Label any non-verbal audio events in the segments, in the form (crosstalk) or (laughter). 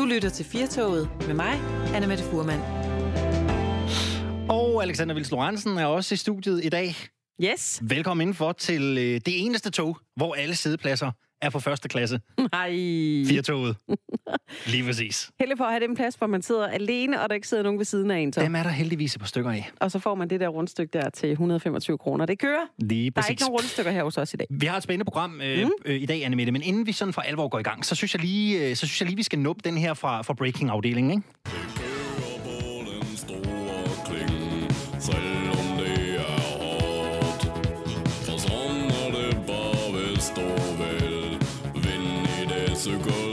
Du lytter til Firtoget med mig, Anna Mette Furman. Og Alexander Vils Lorentzen er også i studiet i dag. Yes. Velkommen indenfor til øh, det eneste tog, hvor alle sædepladser er på første klasse. Hej. Firtoget. (laughs) Lige præcis. Heldig for at have den plads, hvor man sidder alene, og der ikke sidder nogen ved siden af en. Så. Dem er der heldigvis et par stykker af. Og så får man det der rundstykke der til 125 kroner. Det kører. Lige Der er præcis. ikke nogen rundstykker her hos os i dag. Vi har et spændende program øh, Mm. øh, i dag, Anne Mette, men inden vi sådan for alvor går i gang, så synes jeg lige, øh, så synes jeg lige vi skal nuppe den her fra, fra Breaking-afdelingen. Ikke? I det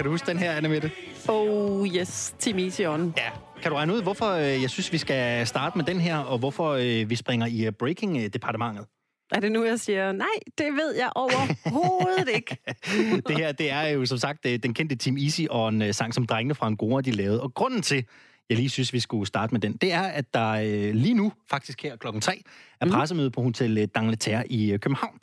kan du huske den her, Anne Mette? Oh yes, Team Easion. Ja. Kan du regne ud, hvorfor øh, jeg synes, vi skal starte med den her, og hvorfor øh, vi springer i øh, Breaking-departementet? Er det nu, jeg siger, nej, det ved jeg overhovedet (laughs) ikke. det her, det er jo som sagt den kendte Team Easy og en sang, som drengene fra Angora, de lavede. Og grunden til, jeg lige synes, vi skulle starte med den, det er, at der øh, lige nu, faktisk her klokken 3, er Mhm. pressemøde på Hotel Dangleterre i øh, København.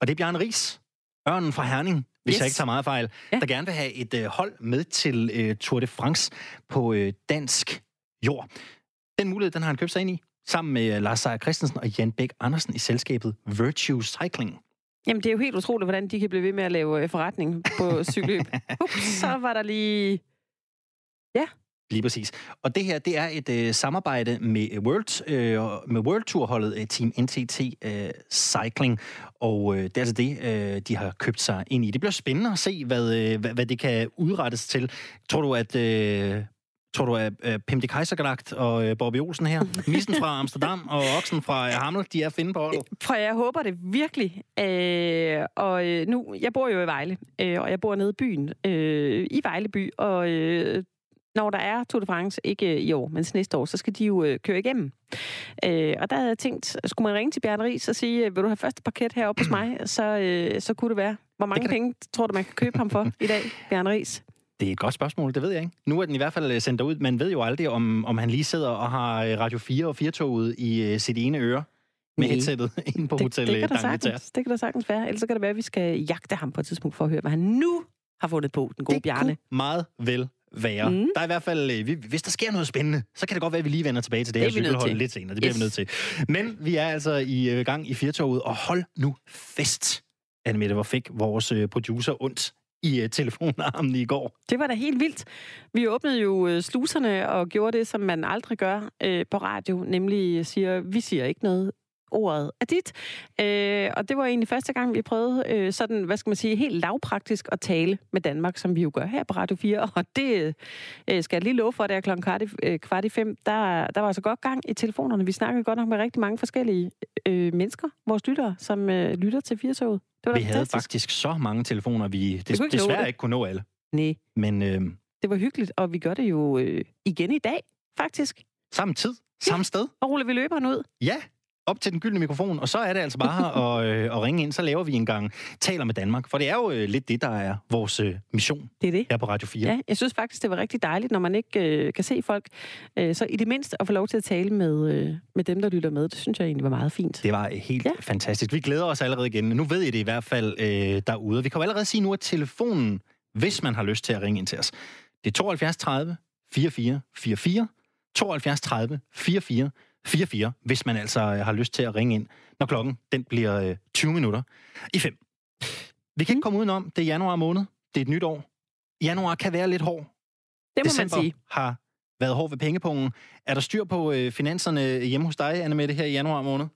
Og det er Bjarne Ries, ørnen fra Herning, hvis Yes. jeg ikke tager meget fejl, Ja. der gerne vil have et øh, hold med til øh, Tour de France på øh, dansk jord. Den mulighed, den har han købt sig ind i, sammen med øh, Lars Seier Christensen og Jan Bæk Andersen i selskabet Virtue Cycling. Jamen, det er jo helt utroligt, hvordan de kan blive ved med at lave øh, forretning på cykelløb. (laughs) Ups, så var der lige... Lige præcis. Og det her, det er et øh, samarbejde med World, øh, med World Tour-holdet øh, Team NTT øh, Cycling, og øh, det er altså det, øh, de har købt sig ind i. Det bliver spændende at se, hvad, øh, hvad, hvad det kan udrettes til. Tror du, at... Øh, Tror du, at øh, Pim de Kaisergalagt og øh, Bobby Olsen her, (laughs) Missen fra Amsterdam og Oksen fra øh, Hamel, de er finde på holdet? For jeg håber det virkelig. Øh, og øh, nu, jeg bor jo i Vejle, øh, og jeg bor nede i byen, øh, i Vejle by, og øh, når der er Tour de France, ikke i år, men næste år, så skal de jo øh, køre igennem. Øh, og der havde jeg tænkt, skulle man ringe til Bjørn Ries og sige, øh, vil du have første parket heroppe hos mig, (clears throat) så, øh, så kunne det være. Hvor mange kan det- penge tror du, man kan købe ham for i dag, (laughs) Bjørn Ries? Det er et godt spørgsmål, det ved jeg ikke. Nu er den i hvert fald øh, sendt derud. Man ved jo aldrig, om, om han lige sidder og har øh, Radio 4 og 4-toget i øh, sit ene øre med Nej. headsettet (laughs) inde på Hotel det, det, kan der sagtens, det kan der sagtens være. Ellers så kan det være, at vi skal jagte ham på et tidspunkt for at høre, hvad han nu har fundet på, den gode det Bjarne. kunne meget vel være. Mm. Der er i hvert fald, øh, vi- hvis der sker noget spændende, så kan det godt være, at vi lige vender tilbage til det, Det er her cykelhold lidt senere. Det bliver Yes. vi nødt til. Men vi er altså i øh, gang i firtoget, og hold nu fest, Annemette, hvor fik vores øh, producer ondt i øh, telefonarmen i går. Det var da helt vildt. Vi åbnede jo øh, sluserne og gjorde det, som man aldrig gør øh, på radio, nemlig siger, vi siger ikke noget. Ordet er dit. Øh, og det var egentlig første gang, vi prøvede øh, sådan, hvad skal man sige, helt lavpraktisk at tale med Danmark, som vi jo gør her på Radio 4. (laughs) Og det øh, skal jeg lige love for, at det er klokken kvart i, øh, kvart i fem. Der, der var altså godt gang i telefonerne. Vi snakkede godt nok med rigtig mange forskellige øh, mennesker, vores lyttere, som øh, lytter til 4 Det var da Vi havde fantastisk. faktisk så mange telefoner, vi des, ikke desværre det. ikke kunne nå alle. Nej, Men øh, det var hyggeligt, og vi gør det jo øh, igen i dag, faktisk. samme tid, samme sted. Og ruller vi løberen ud. Ja, op til den gyldne mikrofon, og så er det altså bare at, (laughs) øh, at ringe ind, så laver vi en gang taler med Danmark. For det er jo øh, lidt det, der er vores øh, mission Det er det. her på Radio 4. Ja, jeg synes faktisk, det var rigtig dejligt, når man ikke øh, kan se folk. Øh, så i det mindste at få lov til at tale med, øh, med dem, der lytter med, det synes jeg egentlig var meget fint. Det var helt ja. fantastisk. Vi glæder os allerede igen. Nu ved I det i hvert fald øh, derude. Vi kan jo allerede sige nu, at telefonen, hvis man har lyst til at ringe ind til os, det er 72 30 44 44, 72 30 44 44, hvis man altså øh, har lyst til at ringe ind, når klokken den bliver øh, 20 minutter i 5. Vi kan ikke komme udenom, det er januar måned, det er et nyt år. Januar kan være lidt hård. Det må December man sige. har været hård ved pengepungen. Er der styr på øh, finanserne hjemme hos dig, Anne Mette, her i januar måned?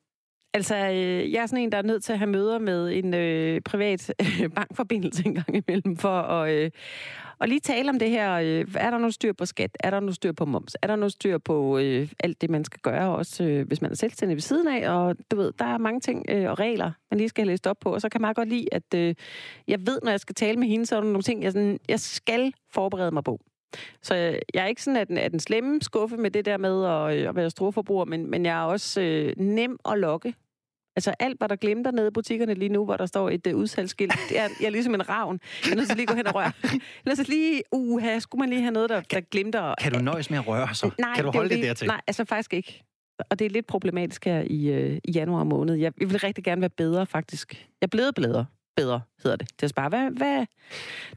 Altså, øh, jeg er sådan en, der er nødt til at have møder med en øh, privat øh, bankforbindelse en gang imellem, for at, øh, at lige tale om det her. Øh, er der noget styr på skat? Er der noget styr på moms? Er der noget styr på øh, alt det, man skal gøre, også øh, hvis man er selvstændig ved siden af? Og du ved, der er mange ting øh, og regler, man lige skal have læst op på. Og så kan man godt lide, at øh, jeg ved, når jeg skal tale med hende, så er der nogle ting, jeg, sådan, jeg skal forberede mig på. Så jeg er ikke sådan, at den, at den slemme skuffe med det der med at, øh, at være storforbruger, men, men jeg er også øh, nem at lokke. Altså alt, hvad der glemter nede i butikkerne lige nu, hvor der står et uh, udsalgsskilt, det er, jeg er ligesom en ravn. Jeg er nødt til lige at gå hen og røre. Jeg er til lige, uha, skulle man lige have noget, der, der glimter? Kan du nøjes med at røre så? Nej, kan du det er holde det, lige- der til? Nej, altså faktisk ikke. Og det er lidt problematisk her i, øh, i januar måned. Jeg, jeg vil rigtig gerne være bedre, faktisk. Jeg er blevet bedre. Bedre, hedder det. Til at spare. Hvad, hvad?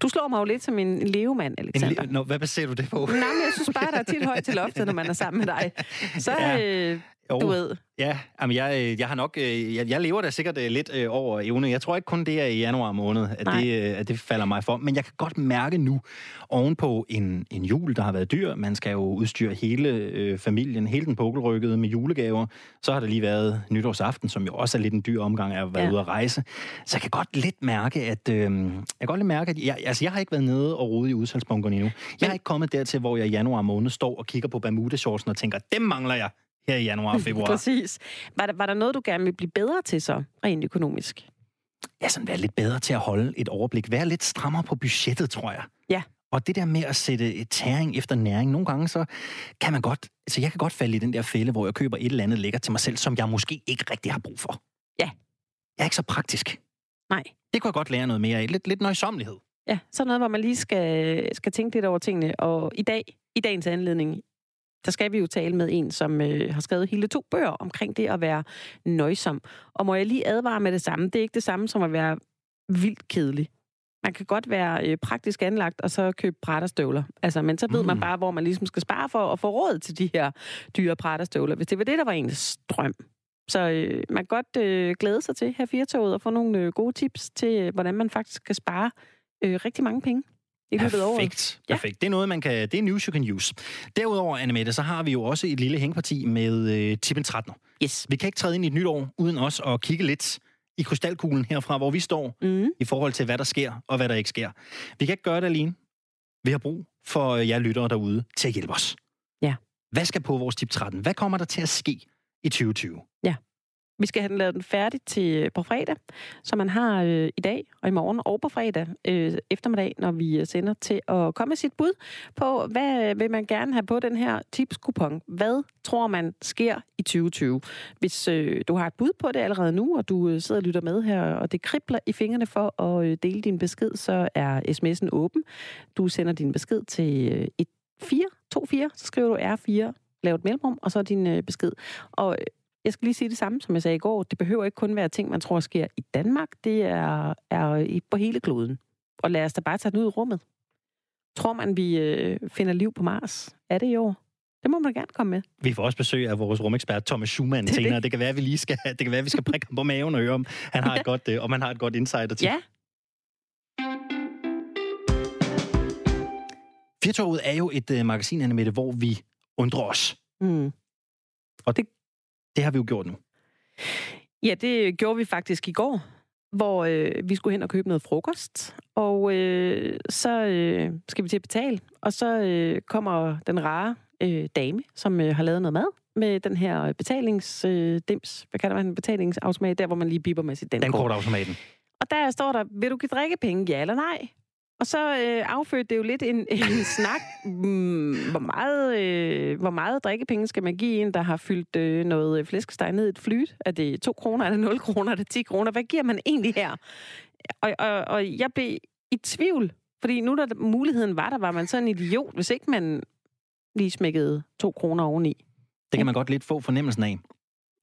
Du slår mig jo lidt som en, en levemand, En, Alexander. li- Nå, hvad baserer du det på? Nej, men jeg synes bare, der er tit højt til loftet, når man er sammen med dig. (laughs) Så, ja. øh, Jo. du ved, Ja, jamen jeg, øh, jeg har nok, øh, jeg, jeg lever da sikkert øh, lidt over evne. Jeg tror ikke kun det er i januar måned, at Nej. det, at det falder mig for. Men jeg kan godt mærke nu, ovenpå en, en jul, der har været dyr, man skal jo udstyre hele øh, familien, hele den pukkelrykkede med julegaver. Så har der lige været nytårsaften, som jo også er lidt en dyr omgang af at være ja. ude at rejse. Så jeg kan godt lidt mærke, at, øh, jeg kan godt lidt mærke, at jeg, altså jeg har ikke været nede og rode i udsalgsbunkerne endnu. Jeg er ikke kommet dertil, hvor jeg i januar måned står og kigger på Bermuda-shortsen og tænker, dem mangler jeg her i januar og (laughs) februar. præcis. Var der, var der noget, du gerne vil blive bedre til så, rent økonomisk? ja, sådan være lidt bedre til at holde et overblik. Være lidt strammere på budgettet, tror jeg. Ja. Og det der med at sætte et tæring efter næring, nogle gange så kan man godt, så jeg kan godt falde i den der fælde, hvor jeg køber et eller andet lækker til mig selv, som jeg måske ikke rigtig har brug for. Ja. Jeg er ikke så praktisk. Nej. Det kunne jeg godt lære noget mere af. Lidt, lidt nøjsomlighed. Ja, sådan noget, hvor man lige skal, skal tænke lidt over tingene. Og i dag, i dagens anledning, der skal vi jo tale med en, som øh, har skrevet hele to bøger omkring det at være nøjsom. Og må jeg lige advare med det samme, det er ikke det samme som at være vildt kedelig. Man kan godt være øh, praktisk anlagt, og så købe brætterstøvler. Altså, men så ved mm. man bare, hvor man ligesom skal spare for at få råd til de her dyre brætterstøvler, hvis det var det, der var ens drøm. Så øh, man kan godt øh, glæde sig til her firetoget og få nogle øh, gode tips til, øh, hvordan man faktisk kan spare øh, rigtig mange penge i løbet af året. Perfekt. Ja. Perfekt. Det er noget, man kan... Det er news you can use. Derudover, Annemette, så har vi jo også et lille hængeparti med øh, Tippen 13. Yes. Vi kan ikke træde ind i et nyt år, uden også at kigge lidt i krystalkuglen herfra, hvor vi står, Mm. i forhold til, hvad der sker og hvad der ikke sker. Vi kan ikke gøre det alene. Vi har brug for øh, jer lyttere derude til at hjælpe os. Ja. Hvad skal på vores tip 13? Hvad kommer der til at ske i 2020? Vi skal have den lavet den færdig til øh, på fredag, så man har øh, i dag og i morgen og på fredag øh, eftermiddag, når vi øh, sender til at komme med sit bud på, hvad øh, vil man gerne have på den her tipskupon. Hvad tror man sker i 2020? Hvis øh, du har et bud på det allerede nu, og du øh, sidder og lytter med her, og det kribler i fingrene for at øh, dele din besked, så er sms'en åben. Du sender din besked til øh, 1424, så skriver du R4, lav et mellemrum, og så din øh, besked. Og øh, jeg skal lige sige det samme, som jeg sagde i går. Det behøver ikke kun være ting, man tror sker i Danmark. Det er, er på hele kloden. Og lad os da bare tage den ud i rummet. Tror man, vi øh, finder liv på Mars? Er det i år? Det må man gerne komme med. Vi får også besøg af vores rumekspert Thomas Schumann (laughs) Det er senere. det. Det kan være, at vi lige skal, det kan være, at vi skal prikke ham på maven og høre, om han har et godt, øh, om han har et godt insider til. Ja, Firtoget er jo et øh, magasin, Annemette, hvor vi undrer os. mm. Det har vi jo gjort nu. ja det gjorde vi faktisk i går, hvor øh, vi skulle hen og købe noget frokost. Og øh, så øh, skal vi til at betale, og så øh, kommer den rare øh, dame, som øh, har lavet noget mad, med den her betalingsdims, øh, dims. hvad kalder man den, betalingsautomat, der hvor man lige bipper med sit Den dankort. kortautomaten. Og der står der, vil du give drikkepenge, ja eller nej? Og så øh, affødte det jo lidt en, (laughs) en snak. Mm, hvor, meget, øh, hvor meget drikkepenge skal man give en, der har fyldt øh, noget øh, flæskesteg ned i et flyt? Er det 2 kroner? Er det 0 kroner? Er det 10 kroner? Hvad giver man egentlig her? Og, og, og jeg blev i tvivl, fordi nu da muligheden var der, var man så en idiot, hvis ikke man lige smækkede 2 kroner oveni. Det kan man godt lidt få fornemmelsen af.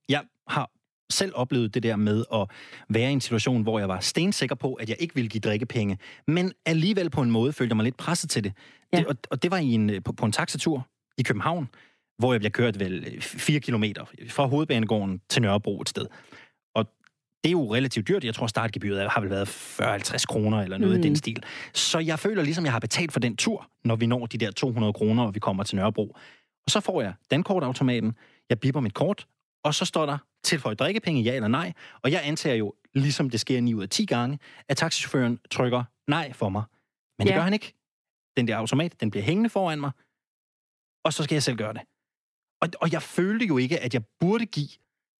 Jeg har selv oplevet det der med at være i en situation, hvor jeg var stensikker på, at jeg ikke ville give drikkepenge, men alligevel på en måde følte jeg mig lidt presset til det. Ja. det og, og det var i en, øh, på, på en taxatur i København, hvor jeg bliver kørt vel øh, fire kilometer fra hovedbanegården til Nørrebro et sted. Og det er jo relativt dyrt. Jeg tror, startgebyret har vel været 40-50 kroner eller noget mm. i Mm. den stil. Så jeg føler ligesom, jeg har betalt for den tur, når vi når de der 200 kroner, og vi kommer til Nørrebro. Og så får jeg dankortautomaten, jeg bipper mit kort, og så står der tilføj drikkepenge, ja eller nej. Og jeg antager jo, ligesom det sker 9 ud af 10 gange, at taxichaufføren trykker nej for mig. Men det Ja. gør han ikke. Den der automat, den bliver hængende foran mig, og så skal jeg selv gøre det. Og, og jeg følte jo ikke, at jeg burde give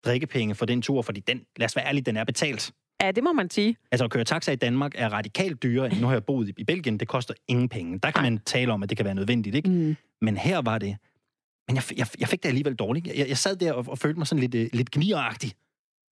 drikkepenge for den tur, fordi den, lad os være ærlige, den er betalt. Ja, det må man sige. Altså at køre taxa i Danmark er radikalt dyrere, end nu har jeg boet i- Belgien, det koster ingen penge. Der kan man tale om, at det kan være nødvendigt, ikke? Mm. Men her var det... Men jeg, jeg, jeg fik det alligevel dårligt. Jeg, jeg sad der og, og følte mig sådan lidt, øh, lidt gnieragtig.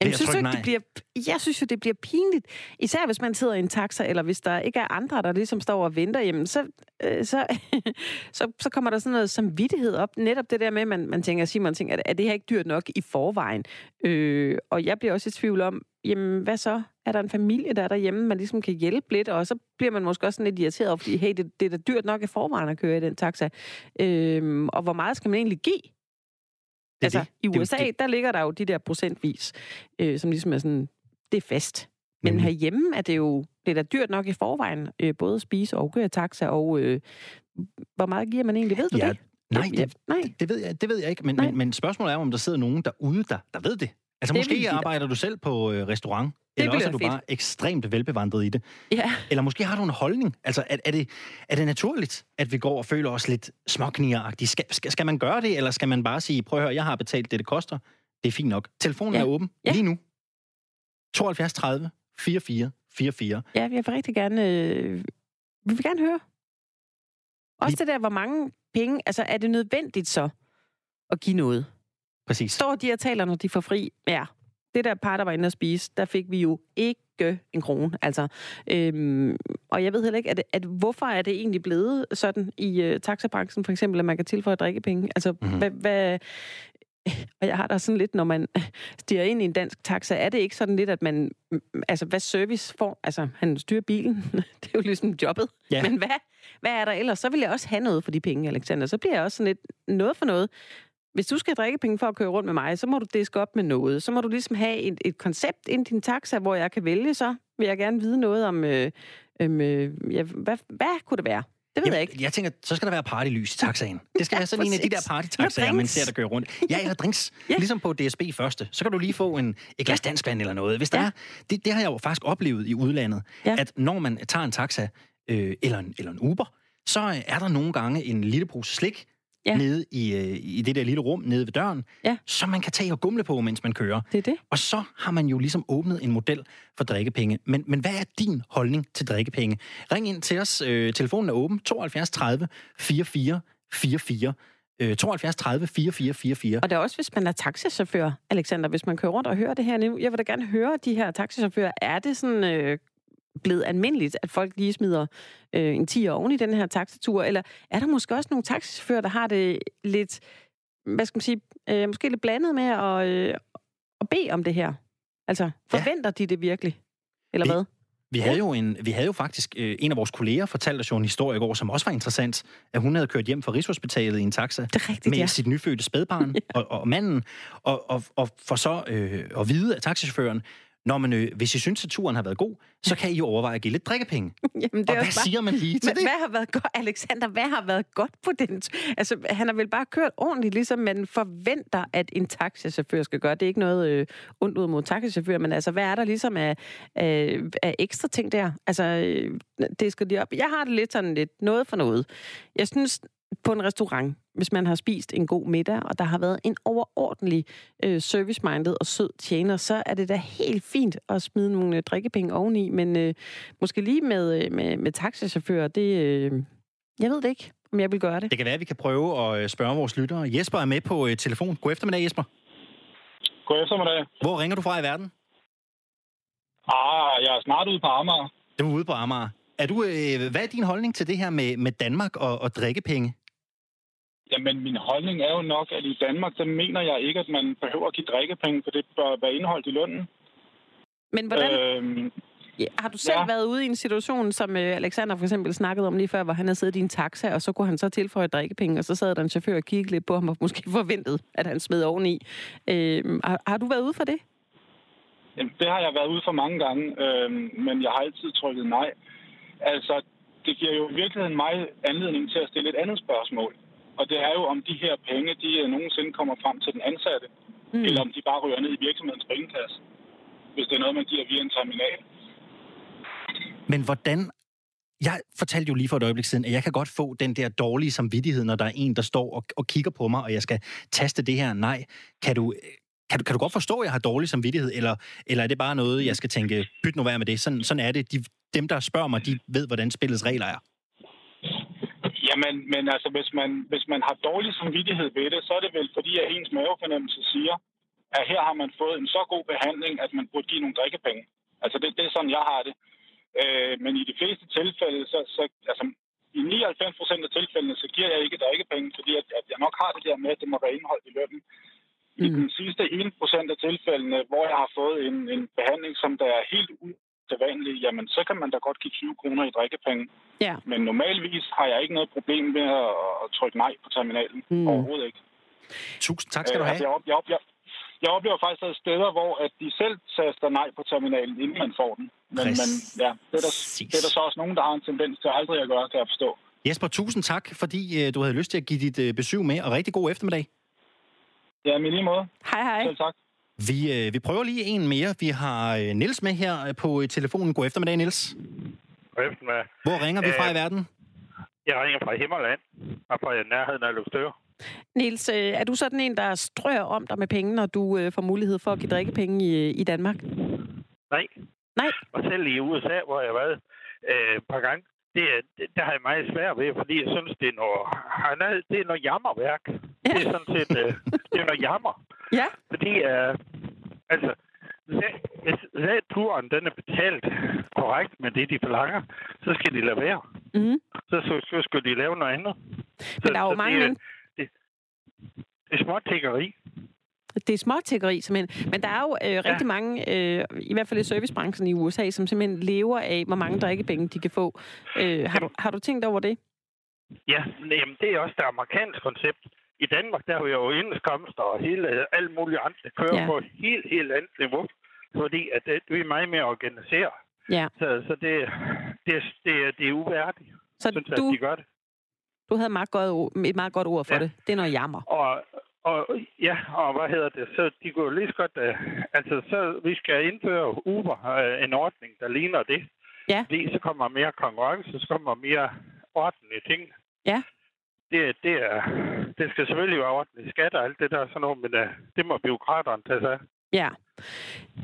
Jamen, at synes ikke, det bliver, jeg synes jo, det bliver pinligt. Især hvis man sidder i en taxa, eller hvis der ikke er andre, der ligesom står og venter, jamen, så, øh, så, (laughs) så, så kommer der sådan noget samvittighed op. Netop det der med, at man, man tænker, Simon tænker, er, er det her ikke dyrt nok i forvejen? Øh, og jeg bliver også i tvivl om, jamen hvad så? Er der en familie, der er derhjemme, man ligesom kan hjælpe lidt? Og så bliver man måske også sådan lidt irriteret over, fordi hey, det, det er da dyrt nok i forvejen at køre i den taxa. Øh, og hvor meget skal man egentlig give? Altså, det. i USA, det. der ligger der jo de der procentvis, øh, som ligesom er sådan, det er fast. Men Nemlig. herhjemme er det jo, det er da dyrt nok i forvejen, øh, både at spise og køre taxa, og øh, hvor meget giver man egentlig, ved du Ja, det? Nej, Ja, det, nej. det, ved jeg, det ved jeg ikke. Men, Nej. men, men spørgsmålet er, om der sidder nogen derude, der, der ved det. Altså Det måske arbejder du selv på øh, restaurant, eller ville også er du bare ekstremt velbevandret i det. Ja. Eller måske har du en holdning. Altså, er, er, det, er det naturligt, at vi går og føler os lidt småknieragtige? Skal, skal, skal man gøre det, eller skal man bare sige, prøv at høre, jeg har betalt det, det koster. Det er fint nok. Telefonen Ja. er åben Ja. lige nu. 72 30 44 44. Ja, jeg vil rigtig gerne, øh, vi vil gerne høre. Også det der, hvor mange penge, altså er det nødvendigt så at give noget? Præcis. Står de og taler, når de får fri? Ja. Det der par, der var inde at spise, der fik vi jo ikke en krone. Altså, øhm, og jeg ved heller ikke, at, at, hvorfor er det egentlig blevet sådan i øh, taxabranchen, for eksempel, at man kan tilføje drikkepenge? Altså, Mhm. mm-hmm. hvad, hvad, (laughs) og jeg har da sådan lidt, når man (laughs) stiger ind i en dansk taxa, er det ikke sådan lidt, at man, mm, altså hvad service får? Altså, han styrer bilen, (laughs) det er jo ligesom jobbet. Ja. Men hvad, hvad er der ellers? Så vil jeg også have noget for de penge, Alexander. Så bliver jeg også sådan lidt noget for noget. Hvis du skal have drikkepenge for at køre rundt med mig, så må du diske op med noget. Så må du ligesom have et, et koncept ind i din taxa, hvor jeg kan vælge så. Vil jeg gerne vide noget om, øh, øh, ja, hvad, hvad kunne det være? Det ved jeg ikke. jeg tænker, så skal der være partylys i taxaen. Det skal (laughs) Ja, være sådan en af de der præcis. partytaxaer, man ser, der kører rundt. Ja, eller (laughs) drinks. Ja. Ligesom på DSB første. Så kan du lige få en, et glas danskvand eller noget. Hvis der Ja. er, det, det har jeg jo faktisk oplevet i udlandet, Ja. at når man tager en taxa øh, eller, en, eller en Uber, så er der nogle gange en lille pose slik Ja. nede i, øh, i det der lille rum nede ved døren, Ja. som man kan tage og gumle på, mens man kører. Det er det. Og så har man jo ligesom åbnet en model for drikkepenge. Men, men hvad er din holdning til drikkepenge? Ring ind til os. Øh, telefonen er åben. 72 30 44 44. Øh, 72 30 44 44. Og det er også, hvis man er taxichauffør, Alexander, hvis man kører rundt og hører det her nu. Jeg vil da gerne høre de her taxichauffører. Er det sådan øh, blevet almindeligt, at folk lige smider øh, en 10 oven i den her taxatur? Eller er der måske også nogle taxichauffører, der har det lidt, hvad skal man sige, øh, måske lidt blandet med at, øh, at bede om det her? Altså, forventer de det virkelig? Eller Det- hvad? Vi havde jo, en, vi havde jo faktisk øh, en af vores kolleger fortalt os jo en historie i går, som også var interessant, at hun havde kørt hjem fra Rigshospitalet i en taxa Det er rigtigt, med ja. sit nyfødte spædbarn (laughs) og, og manden, og, og, og for så øh, at vide af taxichaufføren, når man, øh, hvis I synes, at turen har været god, så kan I jo overveje at give lidt drikkepenge. (laughs) Jamen, Og hvad bare- siger man lige til Men det? hvad har været godt, Alexander, hvad har været godt på den? Altså, han har vel bare kørt ordentligt, ligesom man forventer, at en taxichauffør skal gøre. Det er ikke noget øh, ondt ud mod taxichauffør, men altså, hvad er der ligesom af, af, af ekstra ting der? Altså, øh, det skal de op. Jeg har det lidt sådan lidt noget for noget. Jeg synes, på en restaurant, hvis man har spist en god middag, og der har været en overordentlig øh, service-minded og sød tjener, så er det da helt fint at smide nogle øh, drikkepenge oveni, men øh, måske lige med, øh, med, med taxichauffører, det... Øh, jeg ved det ikke, om jeg vil gøre det. Det kan være, at vi kan prøve at øh, spørge vores lyttere. Jesper er med på øh, telefon. God eftermiddag, Jesper. God eftermiddag. Hvor ringer du fra i verden? Ah, jeg er snart ude på Amager. Det er ude på Amager. Er du, øh, hvad er din holdning til det her med, med Danmark og, og drikkepenge? Jamen, min holdning er jo nok, at i Danmark, så mener jeg ikke, at man behøver at give drikkepenge, for det bør være indeholdt i lønnen. Men hvordan, Øhm, ja, har du selv ja. været ude i en situation, som øh, Alexander for eksempel snakkede om lige før, hvor han havde siddet i en taxa, og så kunne han så tilføje drikkepenge, og så sad der en chauffør og kiggede lidt på ham, og måske (laughs) forventede, at han smed oveni. Øh, har, har du været ude for det? jamen, det har jeg været ude for mange gange, øhm, men jeg har altid trykket nej. Altså, det giver jo i virkeligheden mig anledning til at stille et andet spørgsmål. Og det er jo, om de her penge, de øh, nogensinde kommer frem til den ansatte. Mm. mm. eller om de bare ryger ned i virksomhedens pengekasse, hvis det er noget, man giver via en terminal. Men hvordan... Jeg fortalte jo lige for et øjeblik siden, at jeg kan godt få den der dårlige samvittighed, når der er en, der står og, og kigger på mig, og jeg skal taste det her nej. Kan du, kan du, kan du godt forstå, at jeg har dårlig samvittighed, eller, eller er det bare noget, jeg skal tænke, byt nu være med det? Sådan, sådan er det. De, dem, der spørger mig, de ved, hvordan spillets regler er. Jamen, men altså, hvis man, hvis man har dårlig samvittighed ved det, så er det vel fordi, at ens mavefornemmelse siger, at her har man fået en så god behandling, at man burde give nogle drikkepenge. Altså, det, det er sådan, jeg har det. Øh, men i de fleste tilfælde, så, så altså, i 99 procent af tilfældene, så giver jeg ikke drikkepenge, fordi at, at jeg nok har det der med, at det må være indholdt i lønnen. Mm. I den sidste 1 procent af tilfældene, hvor jeg har fået en, en behandling, som der er helt usædvanlig, jamen så kan man da godt give 20 kroner i drikkepenge. Ja. Men normalvis har jeg ikke noget problem med at, at trykke nej på terminalen. Mm. Overhovedet ikke. Tusind tak skal du Øh, have. altså, Jeg, op, jeg, op, jeg, jeg oplever faktisk, at der er steder, hvor at de selv taster nej på terminalen, inden man får den. Men, men Præcis. ja, det er, der, det er der så også nogen, der har en tendens til aldrig at gøre, kan jeg forstå. Jesper, tusind tak, fordi øh, du havde lyst til at give dit øh, besøg med, og rigtig god eftermiddag. Ja, men i lige måde. Hej, hej. Selv tak. Vi, øh, vi prøver lige en mere. Vi har øh, Nils med her øh, på øh, telefonen. God eftermiddag, Nils. God eftermiddag. Hvor ringer vi fra Øh, i verden? Jeg ringer fra Himmerland, og fra nærheden af Løgstør. Niels, øh, er du sådan en, der strør om dig med penge, når du øh, får mulighed for at give drikkepenge i, i Danmark? Nej. Nej. Og selv i USA, hvor jeg har været øh, et par gange, det, det, der har jeg meget svært ved, fordi jeg synes, det er noget, han er- det er noget jammerværk. Ja. Det er sådan set øh, det er noget jammer. Ja. Fordi, øh, altså, hvis- hvis hvis turen den er betalt korrekt med det, de forlanger, så skal de lade være. Mm. Så, så, så skal de lave noget andet. Men der er jo mange... det, er, det, det er småt tiggeri. Det er småtiggeri, simpelthen. Men der er jo øh, rigtig mange, øh, i hvert fald i servicebranchen i USA, som simpelthen lever af, hvor mange drikkepenge de kan få. Øh, har, du, har du tænkt over det? Ja, jamen, det er også det amerikanske koncept. I Danmark, der har vi jo indkomster og hele, alt muligt andet, der kører Ja. ja. på et helt, helt andet niveau. Fordi at det, vi er meget mere organiseret. Ja. Så, så det, det, er- det, er- det er uværdigt, Så synes du, at de gør det. du havde meget godt, et meget godt ord for Ja. det. Det er noget jammer. Og, og ja, og hvad hedder det? Så de kunne jo lige så godt... Uh, altså, så vi skal indføre Uber, uh, en ordning, der ligner det. Ja. Fordi så kommer mere konkurrence, så kommer mere ordentlige ting. Ja. Det, det, er, det skal selvfølgelig være ordentlige skatter og alt det der sådan noget, men uh, det må byråkraterne tage sig. Ja.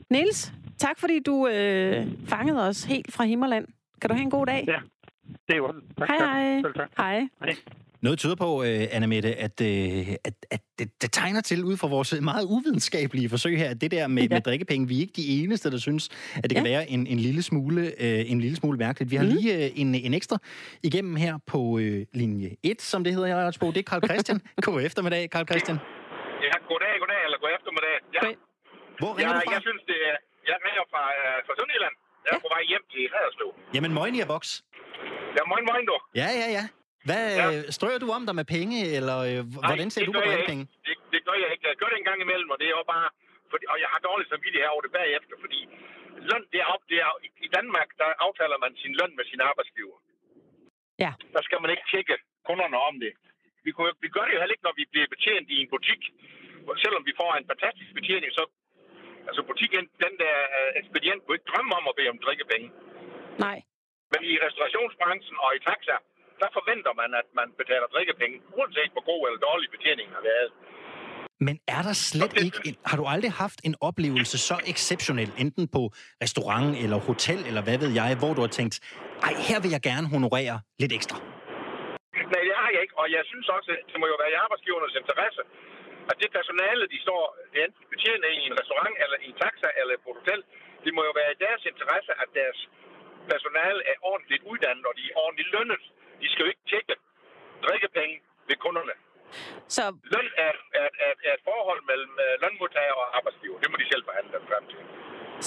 Niels, tak fordi du øh, fangede os helt fra Himmerland. Kan du have en god dag? Ja. Det er jo tak, Hej, hej. Selv tak. Hej. Noget tyder på, øh, Anna Mette, at, øh, at, at det, det tegner til ud fra vores meget uvidenskabelige forsøg her, at det der med, Ja. ja. med drikkepenge, vi er ikke de eneste, der synes, at det kan Ja. være en, en, lille smule, øh, en lille smule mærkeligt. Vi har Mhm. lige en, en ekstra igennem her på øh, linje 1, som det hedder her på. Det er Karl Christian. (laughs) God eftermiddag, Karl Christian. Ja, goddag, goddag, eller god eftermiddag. Ja. Hvor ja ringer du fra? jeg synes, det er... Jeg ringer fra, øh, fra Sønderjylland. Jeg er på vej hjem til Haderslev. Jamen, Møgnier Box. Ja, moin, moin, du. Ja, ja, ja. Hvad, Ja. ja. strøger du om dig med penge, eller øh, hvordan ser det du på ikke. Det, det gør jeg ikke. Jeg gør det en gang imellem, og det er jo bare... Fordi, og jeg har dårlig samvittighed over det bagefter, fordi løn, det er, op, det er, i Danmark, der aftaler man sin løn med sin arbejdsgiver. Ja. Der skal man ikke tjekke kunderne om det. Vi, kunne, vi gør det jo heller ikke, når vi bliver betjent i en butik. Selvom vi får en fantastisk betjening, så... Altså butikken, den der uh, ekspedient kunne ikke drømme om at bede om drikkepenge. Nej. Men i restaurationsbranchen og i taxa, der forventer man, at man betaler drikkepenge, uanset hvor god eller dårlig betjeningen har været. Men er der slet ikke... En, har du aldrig haft en oplevelse så exceptionel, enten på restaurant eller hotel, eller hvad ved jeg, hvor du har tænkt, ej, her vil jeg gerne honorere lidt ekstra? Nej, det har jeg ikke, og jeg synes også, det må jo være i arbejdsgivernes interesse, at det personale, de står det enten betjener i en restaurant, eller i en taxa, eller på et hotel, det må jo være i deres interesse, at deres personale er ordentligt uddannet, og de er ordentligt lønnet. De skal jo ikke tjekke drikkepenge ved kunderne. Så, Løn er, er, er, er et forhold mellem øh, lønmodtager og arbejdsgiver. Det må de selv forhandle frem til.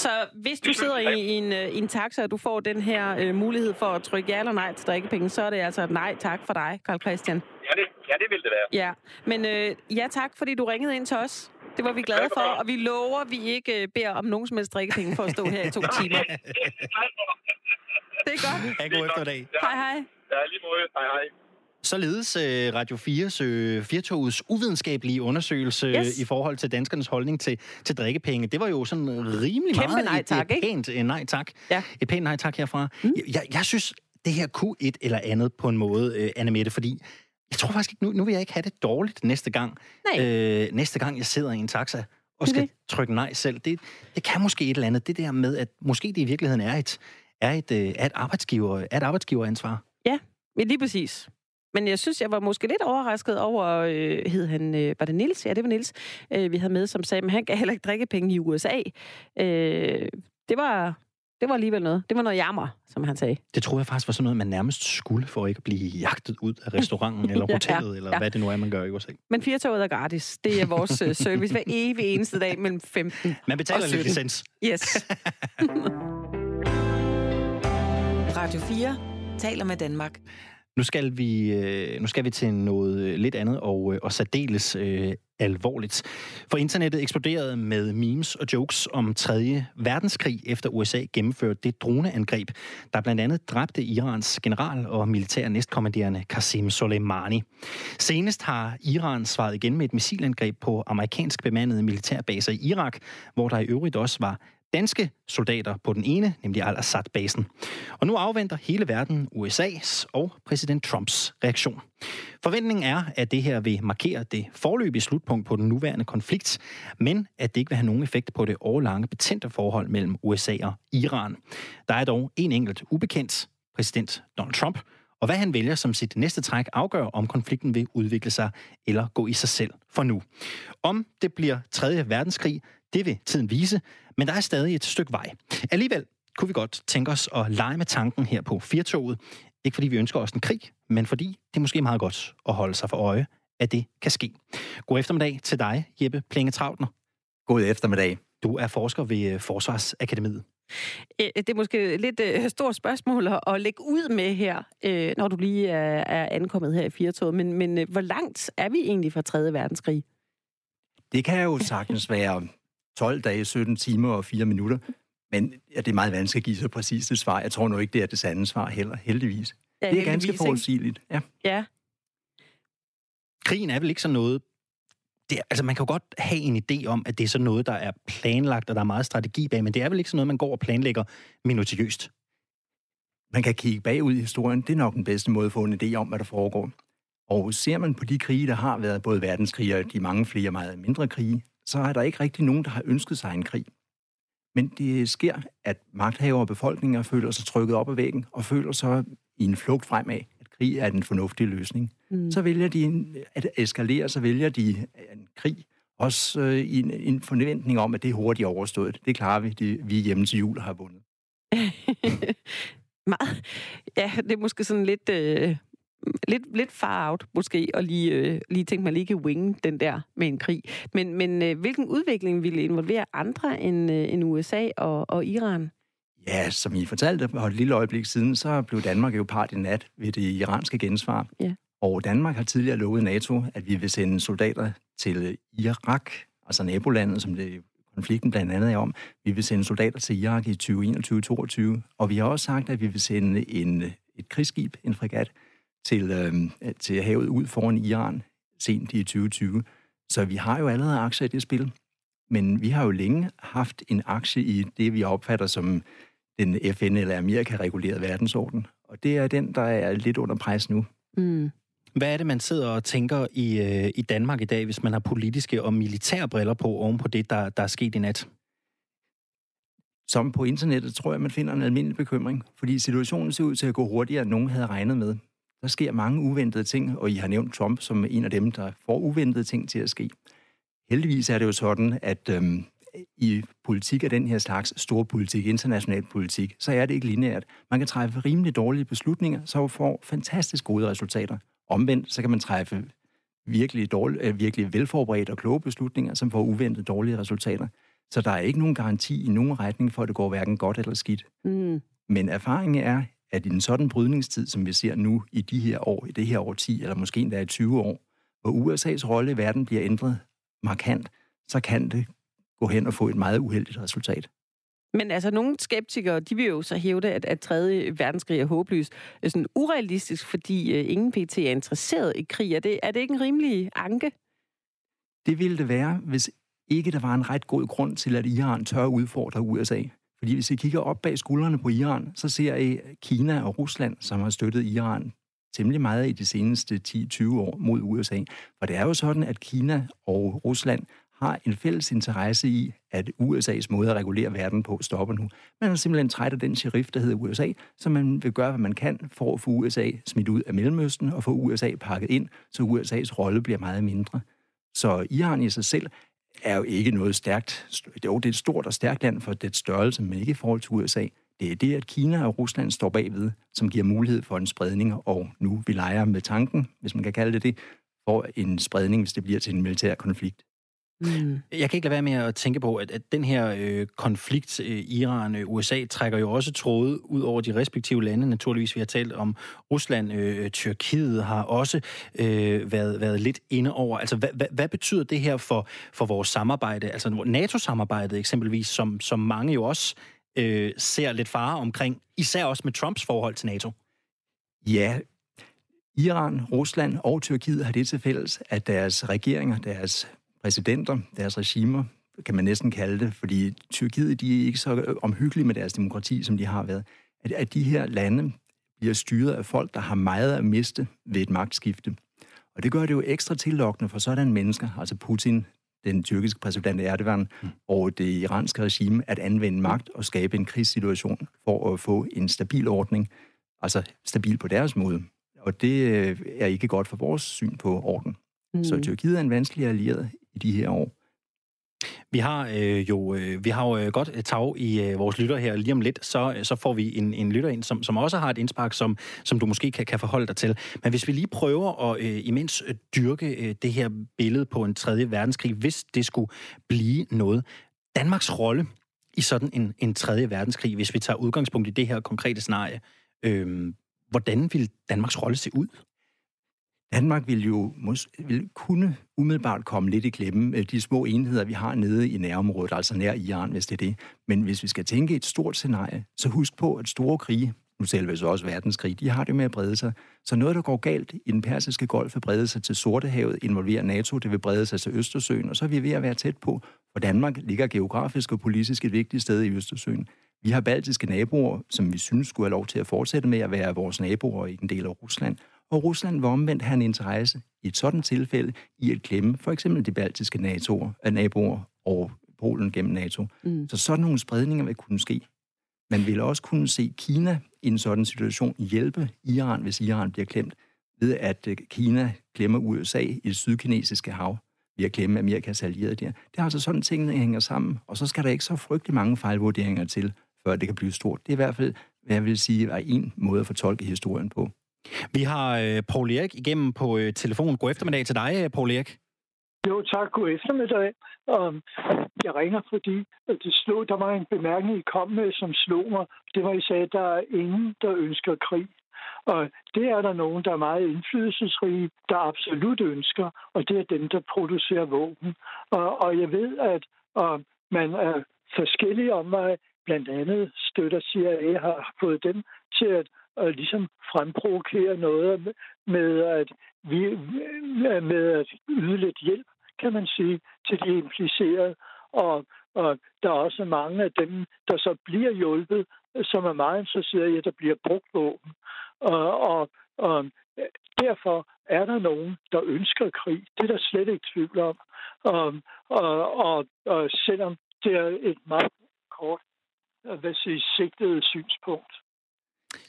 så hvis du sidder i, en, øh, i en taxa, og du får den her øh, mulighed for at trykke ja eller nej til drikkepenge, så er det altså nej tak for dig, Karl Christian. Ja, det, ja, det vil det være. Ja, men øh, ja tak, fordi du ringede ind til os. Det var vi glade for, og vi lover, at vi ikke øh, beder om nogen som helst drikkepenge for at stå her i to timer. (laughs) Det er godt. Ha' en god eftermiddag. Ja, Hej hej. ja lige måde. Hej, hej. Således øh, Radio 4's øh, Firtogets uvidenskabelige undersøgelse Yes. yes. i forhold til danskernes holdning til, til drikkepenge. Det var jo sådan rimelig Kæmpe meget nej et, tak, et ikke? pænt øh, nej tak. Ja. Et pænt nej tak herfra. Mm. Jeg, jeg synes, det her kunne et eller andet på en måde, øh, Anne Mette, fordi jeg tror faktisk ikke, nu, nu vil jeg ikke have det dårligt næste gang. Nej. Øh, næste gang, jeg sidder i en taxa og skal det. trykke nej selv. Det, det kan måske et eller andet. Det der med, at måske det i virkeligheden er et, er et, øh, er et, arbejdsgiver, er et arbejdsgiveransvar. Ja, men lige præcis. Men jeg synes, jeg var måske lidt overrasket over, øh, hed han, øh, var det Nils? Ja, det var Nils, øh, vi havde med, som sagde, at han gav heller ikke drikkepenge i USA. Øh, det var, det var alligevel noget. Det var noget jammer, som han sagde. Det tror jeg faktisk var sådan noget, man nærmest skulle for ikke at blive jagtet ud af restauranten (laughs) eller Ja, hotellet, eller ja. hvad det nu er, man gør i USA. Men firetoget er gratis. Det er vores øh, service hver evig eneste dag mellem 15. Man betaler Og lidt 17. licens. Yes. (laughs) Radio 4 taler med Danmark. Nu skal vi, øh, nu skal vi til noget øh, lidt andet og, øh, og særdeles øh, alvorligt. For internettet eksploderede med memes og jokes om 3. verdenskrig, efter USA gennemførte det droneangreb, der blandt andet dræbte Irans general og militær næstkommanderende Qasem Soleimani. Senest har Iran svaret igen med et missilangreb på amerikansk bemandede militærbaser i Irak, hvor der i øvrigt også var danske soldater på den ene, nemlig Al-Assad-basen. Og nu afventer hele verden USA's og præsident Trumps reaktion. Forventningen er, at det her vil markere det forløbige slutpunkt på den nuværende konflikt, men at det ikke vil have nogen effekt på det årlange betændte forhold mellem USA og Iran. Der er dog en enkelt ubekendt, præsident Donald Trump, og hvad han vælger som sit næste træk afgør, om konflikten vil udvikle sig eller gå i sig selv for nu. Om det bliver 3. verdenskrig, det vil tiden vise, men der er stadig et stykke vej. Alligevel kunne vi godt tænke os at lege med tanken her på Firtoget. Ikke fordi vi ønsker os en krig, men fordi det er måske meget godt at holde sig for øje, at det kan ske. God eftermiddag til dig, Jeppe Plenge Trautner. God eftermiddag. Du er forsker ved øh, Forsvarsakademiet. Det er måske lidt øh, stort spørgsmål at, at lægge ud med her, øh, når du lige er, er ankommet her i Firtoget. Men, men øh, hvor langt er vi egentlig fra 3. verdenskrig? Det kan jo sagtens være 12 dage, 17 timer og 4 minutter. Men ja, det er meget vanskeligt at give så præcist et svar. Jeg tror nu ikke, det er det sande svar heller, heldigvis. Ja, det er ganske forudsigeligt. Ja. Ja, Krigen er vel ikke sådan noget... Det er, altså, man kan jo godt have en idé om, at det er sådan noget, der er planlagt, og der er meget strategi bag, men det er vel ikke sådan noget, man går og planlægger minutiøst. Man kan kigge bagud i historien. Det er nok den bedste måde at få en idé om, hvad der foregår. Og ser man på de krige, der har været, både verdenskrige og de mange flere meget mindre krige, så er der ikke rigtig nogen, der har ønsket sig en krig. Men det sker, at magthavere og befolkninger føler sig trykket op ad væggen, og føler sig i en flugt fremad, at krig er den fornuftige løsning. Mm. Så vælger de en- at eskalere, så vælger de en krig, også øh, i en, en forventning om, at det er hurtigt overstået. Det klarer vi, det, vi hjemme til jul har vundet. (laughs) meget. Ja, det er måske sådan lidt, øh, lidt, lidt far out, måske, at lige, øh, lige tænke, man kan winge den der med en krig. Men, men øh, hvilken udvikling ville involvere andre end, øh, end USA og, og Iran? Ja, som I fortalte for et lille øjeblik siden, så blev Danmark jo part i nat ved det iranske gensvar. Ja. Og Danmark har tidligere lovet NATO, at vi vil sende soldater til Irak, altså nabolandet, som det konflikten blandt andet er om. Vi vil sende soldater til Irak i 2021-2022, og vi har også sagt, at vi vil sende en, et krigsskib, en fregat, til, øhm, til havet ud foran Iran sent i 2020. Så vi har jo allerede aktier i det spil. Men vi har jo længe haft en aktie i det, vi opfatter som den FN- eller Amerika-regulerede verdensorden. Og det er den, der er lidt under pres nu. Mm. Hvad er det, man sidder og tænker i, øh, i Danmark i dag, hvis man har politiske og militære briller på oven på det, der, der er sket i nat? Som på internettet tror jeg, man finder en almindelig bekymring, fordi situationen ser ud til at gå hurtigere, end nogen havde regnet med. Der sker mange uventede ting, og I har nævnt Trump som en af dem, der får uventede ting til at ske. Heldigvis er det jo sådan, at øhm, i politik af den her slags stor politik, international politik, så er det ikke lineært. Man kan træffe rimelig dårlige beslutninger, så får fantastisk gode resultater. Omvendt, så kan man træffe virkelig, dårlige, øh, virkelig velforberedte og kloge beslutninger, som får uventet dårlige resultater. Så der er ikke nogen garanti i nogen retning for, at det går hverken godt eller skidt. Mm. Men erfaringen er, at i en sådan brydningstid, som vi ser nu i de her år, i det her årti, eller måske endda i 20 år, hvor USA's rolle i verden bliver ændret markant, så kan det gå hen og få et meget uheldigt resultat. Men altså, nogle skeptikere, de vil jo så hævde, at, at 3. verdenskrig er håbløs. Er sådan urealistisk, fordi uh, ingen PT er interesseret i krig. Er det, er det ikke en rimelig anke? Det ville det være, hvis ikke der var en ret god grund til, at Iran tør udfordre USA. Fordi hvis I kigger op bag skuldrene på Iran, så ser I Kina og Rusland, som har støttet Iran temmelig meget i de seneste 10-20 år mod USA. For det er jo sådan, at Kina og Rusland har en fælles interesse i, at USA's måde at regulere verden på stopper nu. Man er simpelthen træt af den sheriff, der hedder USA, så man vil gøre, hvad man kan for at få USA smidt ud af Mellemøsten og få USA pakket ind, så USA's rolle bliver meget mindre. Så Iran i sig selv er jo ikke noget stærkt. Jo, det er et stort og stærkt land for det størrelse, men ikke i forhold til USA. Det er det, at Kina og Rusland står bagved, som giver mulighed for en spredning, og nu vi leger med tanken, hvis man kan kalde det det, for en spredning, hvis det bliver til en militær konflikt. Mm. Jeg kan ikke lade være med at tænke på, at, at den her øh, konflikt, øh, Iran-USA, øh, trækker jo også tråde ud over de respektive lande. Naturligvis, vi har talt om Rusland, øh, Tyrkiet har også øh, været, været lidt inde over. Altså, hvad, hvad, hvad betyder det her for, for vores samarbejde? Altså NATO-samarbejdet eksempelvis, som, som mange jo også øh, ser lidt fare omkring, især også med Trumps forhold til NATO. Ja, Iran, Rusland og Tyrkiet har det til fælles, at deres regeringer, deres præsidenter, deres regimer, kan man næsten kalde det, fordi Tyrkiet de er ikke så omhyggelige med deres demokrati, som de har været. At, at de her lande bliver styret af folk, der har meget at miste ved et magtskifte. Og det gør det jo ekstra tillokkende for sådan mennesker, altså Putin, den tyrkiske præsident Erdogan mm. og det iranske regime, at anvende magt og skabe en krigssituation for at få en stabil ordning, altså stabil på deres måde. Og det øh, er ikke godt for vores syn på orden. Mm. Så Tyrkiet er en vanskelig allieret i de her år. Vi har øh, jo øh, vi har jo øh, godt øh, tag i øh, vores lytter her lige om lidt, så, øh, så får vi en, en lytter ind, som, som også har et indspark, som, som du måske kan, kan forholde dig til. Men hvis vi lige prøver at øh, imens øh, dyrke øh, det her billede på en tredje verdenskrig, hvis det skulle blive noget. Danmarks rolle i sådan en, en tredje verdenskrig, hvis vi tager udgangspunkt i det her konkrete scenarie, øh, hvordan vil Danmarks rolle se ud? Danmark vil jo mås- vil kunne umiddelbart komme lidt i klemme med de små enheder, vi har nede i nærområdet, altså nær Iran, hvis det er det. Men hvis vi skal tænke et stort scenarie, så husk på, at store krige, nu selv så også verdenskrig, de har det med at brede sig. Så noget, der går galt i den persiske golf, vil brede sig til Sortehavet, involverer NATO, det vil brede sig til Østersøen, og så er vi ved at være tæt på, for Danmark ligger geografisk og politisk et vigtigt sted i Østersøen. Vi har baltiske naboer, som vi synes skulle have lov til at fortsætte med at være vores naboer i en del af Rusland og Rusland vil omvendt have en interesse i et sådan tilfælde i at klemme for eksempel de baltiske NATO'er, øh, naboer og Polen gennem NATO. Mm. Så sådan nogle spredninger vil kunne ske. Man vil også kunne se Kina i en sådan situation hjælpe Iran, hvis Iran bliver klemt, ved at øh, Kina klemmer USA i det sydkinesiske hav ved at klemme Amerikas allierede der. Det er altså sådan, tingene hænger sammen, og så skal der ikke så frygtelig mange fejlvurderinger til, før det kan blive stort. Det er i hvert fald, hvad jeg vil sige, er en måde at fortolke historien på. Vi har øh, Paul Erik igennem på øh, telefon. God eftermiddag til dig, øh, Paul Erik. Jo, tak. God eftermiddag. Um, jeg ringer, fordi det slog, der var en bemærkning, I kom med, som slog mig. Det var, I sagde, at der er ingen, der ønsker krig. Og det er der nogen, der er meget indflydelsesrige, der absolut ønsker, og det er dem, der producerer våben. Og, og jeg ved, at og man er forskellige om mig. Blandt andet støtter CIA har fået dem til at og ligesom fremprovokere noget med at, vi, med at yde lidt hjælp, kan man sige, til de implicerede. Og, og der er også mange af dem, der så bliver hjulpet, som er meget interesserede i, at der bliver brugt våben. Og, og, og derfor er der nogen, der ønsker krig. Det er der slet ikke tvivl om. Og, og, og, og selvom det er et meget kort, hvad siger, sigtet synspunkt.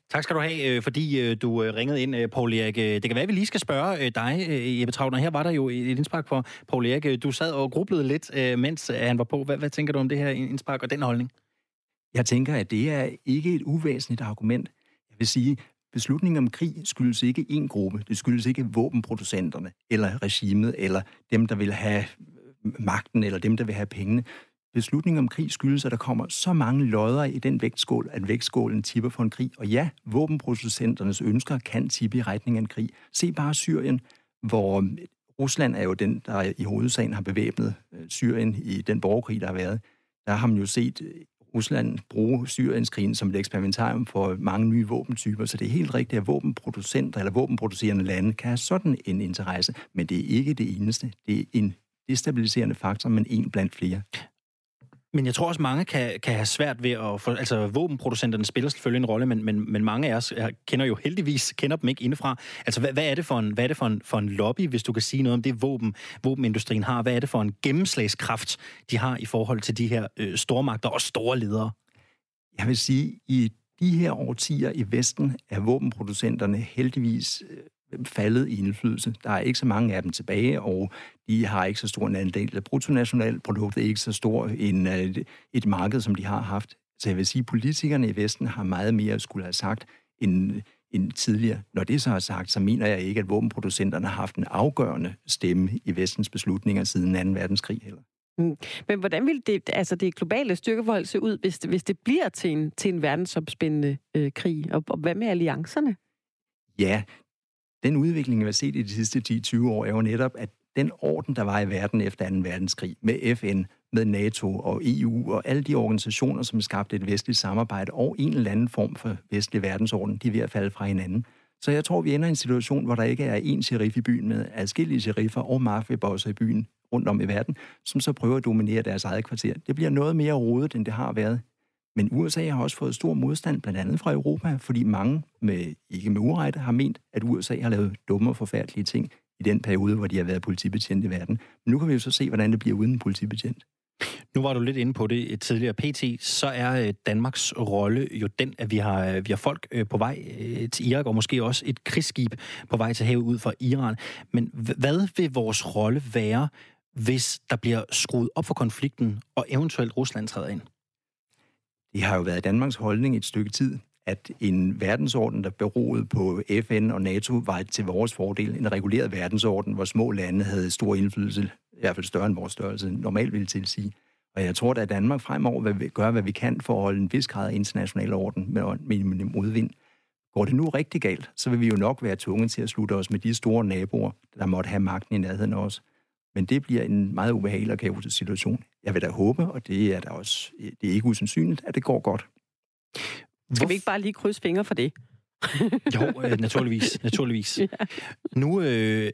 Tak skal du have, øh, fordi øh, du øh, ringede ind, Paul Erik. Det kan være, at vi lige skal spørge dig, Jeppe Travner. Her var der jo et indspark for Paul Erik. Du sad og grublede lidt, mens han var på. Hvad, hvad tænker du om det her indspark og den holdning? Jeg tænker, at det er ikke et uvæsentligt argument. Jeg vil sige, beslutningen om krig skyldes ikke en gruppe. Det skyldes ikke våbenproducenterne, eller regimet, eller dem, der vil have magten, eller dem, der vil have pengene beslutning om krig skyldes, at der kommer så mange lodder i den vægtskål, at vægtskålen tipper for en krig. Og ja, våbenproducenternes ønsker kan tippe i retning af en krig. Se bare Syrien, hvor øh, Rusland er jo den, der i hovedsagen har bevæbnet øh, Syrien i den borgerkrig, der har været. Der har man jo set øh, Rusland bruge Syrienskrigen som et eksperimentarium for mange nye våbentyper, så det er helt rigtigt, at våbenproducenter eller våbenproducerende lande kan have sådan en interesse, men det er ikke det eneste. Det er en destabiliserende faktor, men en blandt flere. Men jeg tror også, mange kan, kan have svært ved at få... Altså, våbenproducenterne spiller selvfølgelig en rolle, men, men, men mange af os kender jo heldigvis kender dem ikke indefra. Altså, hvad, hvad er det, for en, hvad er det for, en, for en lobby, hvis du kan sige noget om det våben, våbenindustrien har? Hvad er det for en gennemslagskraft, de har i forhold til de her øh, stormagter og store ledere? Jeg vil sige, i de her årtier i Vesten er våbenproducenterne heldigvis øh, faldet i indflydelse. Der er ikke så mange af dem tilbage, og de har ikke så stor en andel af bruttonationalproduktet, ikke så stor en, øh, et marked, som de har haft. Så jeg vil sige, at politikerne i Vesten har meget mere at skulle have sagt end, end tidligere. Når det så er sagt, så mener jeg ikke, at våbenproducenterne har haft en afgørende stemme i Vestens beslutninger siden 2. verdenskrig heller. Men hvordan vil det, altså det globale styrkeforhold se ud, hvis det, hvis det bliver til en, til en verdensomspændende øh, krig? Og, og hvad med alliancerne? Ja, den udvikling, vi har set i de sidste 10-20 år, er jo netop, at den orden, der var i verden efter 2. verdenskrig, med FN, med NATO og EU og alle de organisationer, som skabte et vestligt samarbejde og en eller anden form for vestlig verdensorden, de er ved at falde fra hinanden. Så jeg tror, vi ender i en situation, hvor der ikke er én sheriff i byen med adskillige sheriffer og mafiabosser i byen rundt om i verden, som så prøver at dominere deres eget kvarter. Det bliver noget mere rodet, end det har været. Men USA har også fået stor modstand, blandt andet fra Europa, fordi mange, med, ikke med urette, har ment, at USA har lavet dumme og forfærdelige ting i den periode, hvor de har været politibetjent i verden. Men nu kan vi jo så se, hvordan det bliver uden en politibetjent. Nu var du lidt inde på det øh, tidligere. PT, så er øh, Danmarks rolle jo den, at vi har, øh, vi har folk på vej til Irak, og måske også et krigsskib på vej til havet ud fra Iran. Men hvad vil vores rolle være, hvis der bliver skruet op for konflikten, og eventuelt Rusland træder ind? Det har jo været Danmarks holdning et stykke tid, at en verdensorden, der beroede på FN og NATO, var til vores fordel. En reguleret verdensorden, hvor små lande havde stor indflydelse, i hvert fald større end vores størrelse, normalt ville tilsige. Og jeg tror, at Danmark fremover vil gøre, hvad vi kan for at holde en vis grad af international orden med, minimum udvind. modvind. Går det nu rigtig galt, så vil vi jo nok være tvunget til at slutte os med de store naboer, der måtte have magten i nærheden af os. Men det bliver en meget ubehagelig og kaotisk situation. Jeg vil da håbe, og det er da også det er ikke usandsynligt, at det går godt. Skal vi ikke bare lige krydse fingre for det? (laughs) Jo, øh, naturligvis. naturligvis. ja. Nu øh,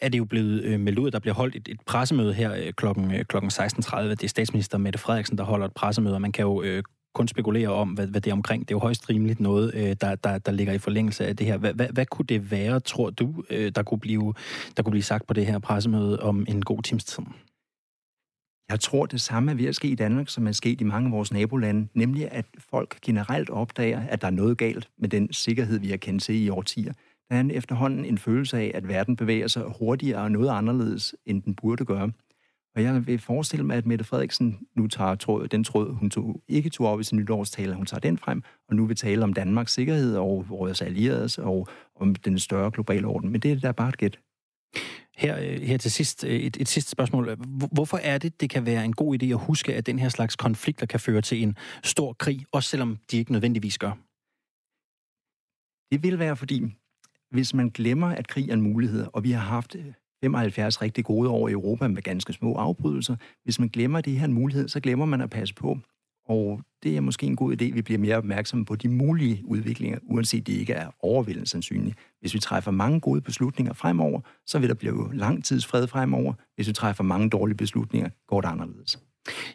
er det jo blevet øh, meldt ud, at der bliver holdt et, et pressemøde her øh, klokken, øh, klokken 16.30. Det er statsminister Mette Frederiksen, der holder et pressemøde, og man kan jo øh, kun spekulere om, hvad, hvad det er omkring. Det er jo højst rimeligt noget, øh, der, der, der ligger i forlængelse af det her. Hvad, hvad, hvad kunne det være, tror du, øh, der, kunne blive, der kunne blive sagt på det her pressemøde om en god times tid? Jeg tror, det samme er ved at ske i Danmark, som er sket i mange af vores nabolande, nemlig at folk generelt opdager, at der er noget galt med den sikkerhed, vi har kendt til i årtier. Der er en efterhånden en følelse af, at verden bevæger sig hurtigere og noget anderledes, end den burde gøre. Og jeg vil forestille mig, at Mette Frederiksen nu tager tråd, den tråd, hun tog, ikke tog op i sin nytårstale, hun tager den frem, og nu vil tale om Danmarks sikkerhed og vores allierede og om den større globale orden. Men det er da bare et gæt. Her, øh, her til sidst, øh, et, et sidste spørgsmål. Hvor- Hvorfor er det, det kan være en god idé at huske, at den her slags konflikter kan føre til en stor krig, også selvom de ikke nødvendigvis gør? Det vil være fordi, hvis man glemmer, at krig er en mulighed, og vi har haft øh, 75 rigtig gode år i Europa med ganske små afbrydelser. Hvis man glemmer, det her en mulighed, så glemmer man at passe på. Og det er måske en god idé, at vi bliver mere opmærksomme på de mulige udviklinger, uanset det ikke er overvældende sandsynligt. Hvis vi træffer mange gode beslutninger fremover, så vil der blive lang tids fred fremover. Hvis vi træffer mange dårlige beslutninger, går det anderledes.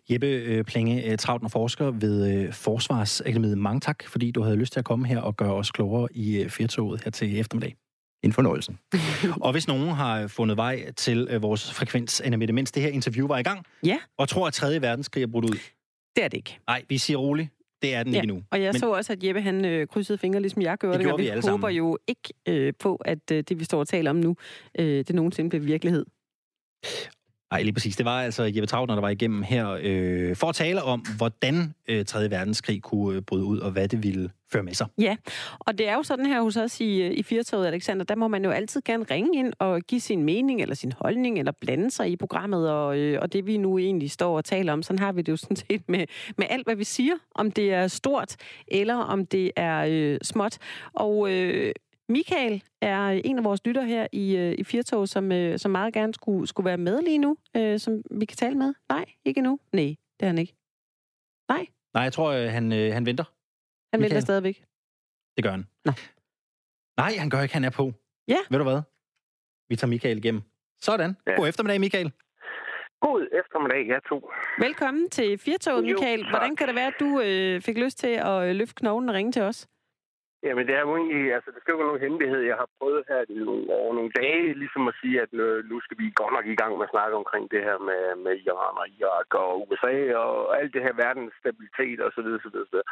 Jeppe Plenge, øh, øh Trautner forsker ved øh, Forsvarsakademiet. Mange tak, fordi du havde lyst til at komme her og gøre os klogere i øh, Firtoget her til eftermiddag. En fornøjelse. (laughs) og hvis nogen har fundet vej til øh, vores frekvens, Anna mens det her interview var i gang, Ja. og tror, at 3. verdenskrig er brudt ud. Det er det ikke. Nej, vi siger roligt. Det er den Ja, ikke nu. Og jeg Men... så også, at Jeppe han øh, krydsede fingre, ligesom jeg gjorde. Det dengang. gjorde vi alle håber sammen. jo ikke øh, på, at øh, det, vi står og taler om nu, øh, det nogensinde bliver virkelighed. Nej, lige præcis. Det var altså Jeppe Trautner, der var igennem her øh, for at tale om, hvordan øh, 3. verdenskrig kunne øh, bryde ud, og hvad det ville føre med sig. Ja, og det er jo sådan her hos os i, i Firtoget, Alexander, der må man jo altid gerne ringe ind og give sin mening, eller sin holdning, eller blande sig i programmet, og, øh, og det vi nu egentlig står og taler om, sådan har vi det jo sådan set med, med alt, hvad vi siger, om det er stort, eller om det er øh, småt. Og øh, Michael er en af vores lytter her i, øh, i Firtog, som, øh, som meget gerne skulle, skulle være med lige nu, øh, som vi kan tale med. Nej, ikke nu. Nej, det er han ikke. Nej, Nej, jeg tror, øh, han, øh, han venter. Han venter Michael? stadigvæk. Det gør han. Nej. Nej, han gør ikke, han er på. Ja. Ved du hvad? Vi tager Michael igennem. Sådan. Ja. Ja. God eftermiddag, Michael. God eftermiddag, jeg to. Velkommen til Firtoget, Jo, Michael. tak. Hvordan kan det være, at du øh, fik lyst til at løfte knoglen og ringe til os? Jamen, det er jo egentlig, altså, det skal jo være nogen hemmelighed. Jeg har prøvet her i nogle, over nogle dage, ligesom at sige, at øh, nu skal vi godt nok i gang med at snakke omkring det her med, med Iran og Irak og USA og alt det her verdens stabilitet og så videre, så videre, så videre.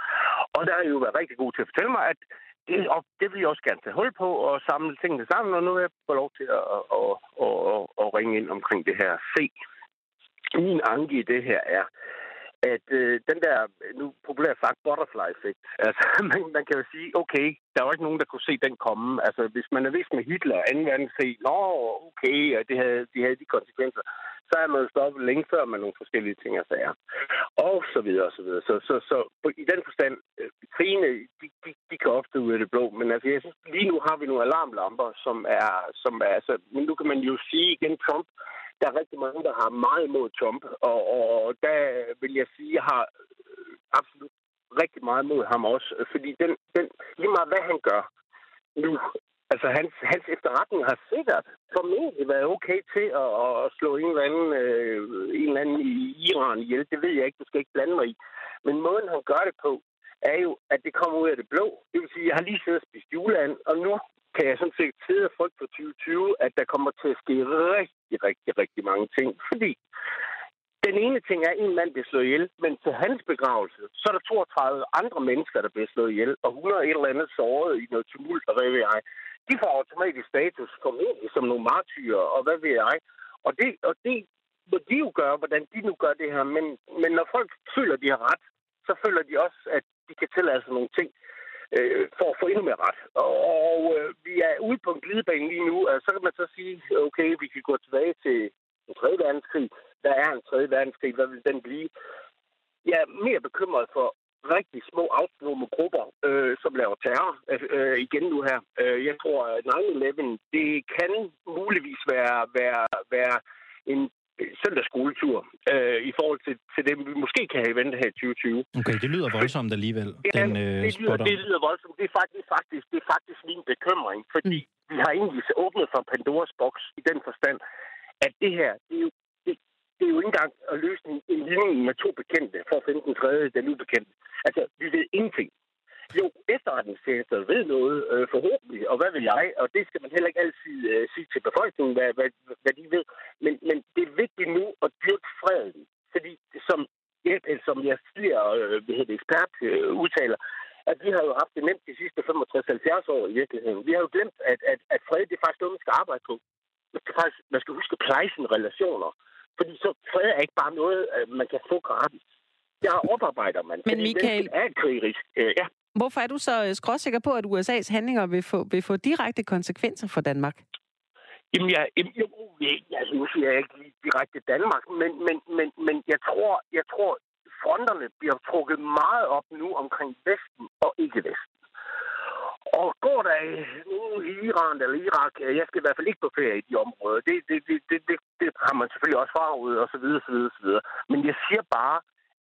Og der har I jo været rigtig god til at fortælle mig, at det, og det vil jeg også gerne tage hul på og samle tingene sammen, og nu vil jeg få lov til at, at, at, at, at, at ringe ind omkring det her. Se, min anke i det her er, at øh, den der, nu populære sagt, butterfly-effekt, (laughs) altså man, man kan jo sige, okay, der var ikke nogen, der kunne se den komme. Altså hvis man er vist med Hitler og 2. verdenskrig, nå, okay, og det havde, de havde de konsekvenser, så er man jo stoppet længe før med nogle forskellige ting og sager. Og så videre, og så videre. Så, så, så på, i den forstand, øh, krigene, de, de, de kan ofte ud af det blå, men altså, jeg synes, lige nu har vi nogle alarmlamper, som er, som er altså, men nu kan man jo sige igen, Trump, der er rigtig mange, der har meget mod Trump, og, og der vil jeg sige, har absolut rigtig meget mod ham også, fordi den, den, lige meget hvad han gør nu, altså hans, hans efterretning har sikkert formentlig været okay til at, at slå en eller, anden, øh, en eller anden i Iran ihjel, det ved jeg ikke, du skal ikke blande mig i, men måden han gør det på, er jo, at det kommer ud af det blå. Det vil sige, jeg har lige siddet og spist juleand, og nu kan jeg sådan set sidde og frygte for 2020, at der kommer til at ske rigtig, rigtig, rigtig mange ting. Fordi den ene ting er, at en mand bliver slået ihjel, men til hans begravelse, så er der 32 andre mennesker, der bliver slået ihjel, og 100 et eller andet såret i noget tumult, og hvad ved jeg. De får automatisk status formentlig som nogle martyrer, og hvad ved jeg. Og det, og det må de jo gøre, hvordan de nu gør det her. Men, men når folk føler, de har ret, så føler de også, at de kan tillade sig nogle ting øh, for at få endnu mere ret. Og, og øh, vi er ude på en glidebane lige nu, og så kan man så sige, okay, vi kan gå tilbage til en tredje verdenskrig. Der er en tredje verdenskrig, hvad vil den blive? Jeg er mere bekymret for rigtig små autonome grupper, øh, som laver terror øh, øh igen nu her. Øh, jeg tror, at 9-11, det kan muligvis være, være, være en søndagsskoletur øh, i forhold til, til det, vi måske kan have i vente her i 2020. Okay, det lyder voldsomt alligevel, Ja, den øh, det, lyder, det lyder voldsomt. Det er faktisk, faktisk, det er faktisk min bekymring, fordi mm. vi har egentlig åbnet for Pandoras boks i den forstand, at det her, det er jo, det, det er jo ikke engang at løse en, en ligning med to bekendte, for at finde den tredje, den ubekendte. Altså, vi ved ingenting. Jo, efterretningstjenester ved noget, øh, forhåbentlig, og hvad vil jeg, og det skal man heller ikke altid øh, sige til befolkningen, hvad, hvad, hvad de ved. Men, men det er vigtigt nu at dyrke freden, fordi som, som jeg siger, øh, hvad hedder det, ekspert øh, udtaler, at vi har jo haft det nemt de sidste 65-70 år i virkeligheden. Vi har jo glemt, at, at, at fred, det er faktisk noget, man skal arbejde på. Man skal, faktisk, man skal huske at pleje sine relationer. Fordi så fred er ikke bare noget, øh, man kan få gratis. Der oparbejder man. Men Michael- mennesket er krigerisk. Øh, ja. Hvorfor er du så øh, skråsikker på, at USA's handlinger vil få, vil få direkte konsekvenser for Danmark? Jamen, jeg, jamen, jeg, altså, nu siger jeg ikke lige direkte Danmark, men, men, men, men jeg, tror, jeg tror, fronterne bliver trukket meget op nu omkring Vesten og ikke-Vesten. Og går der nu i Iran eller Irak, jeg skal i hvert fald ikke på ferie i de områder, det, det, det, det, det, det har man selvfølgelig også farvet og så videre, så videre, så videre. Men jeg siger bare,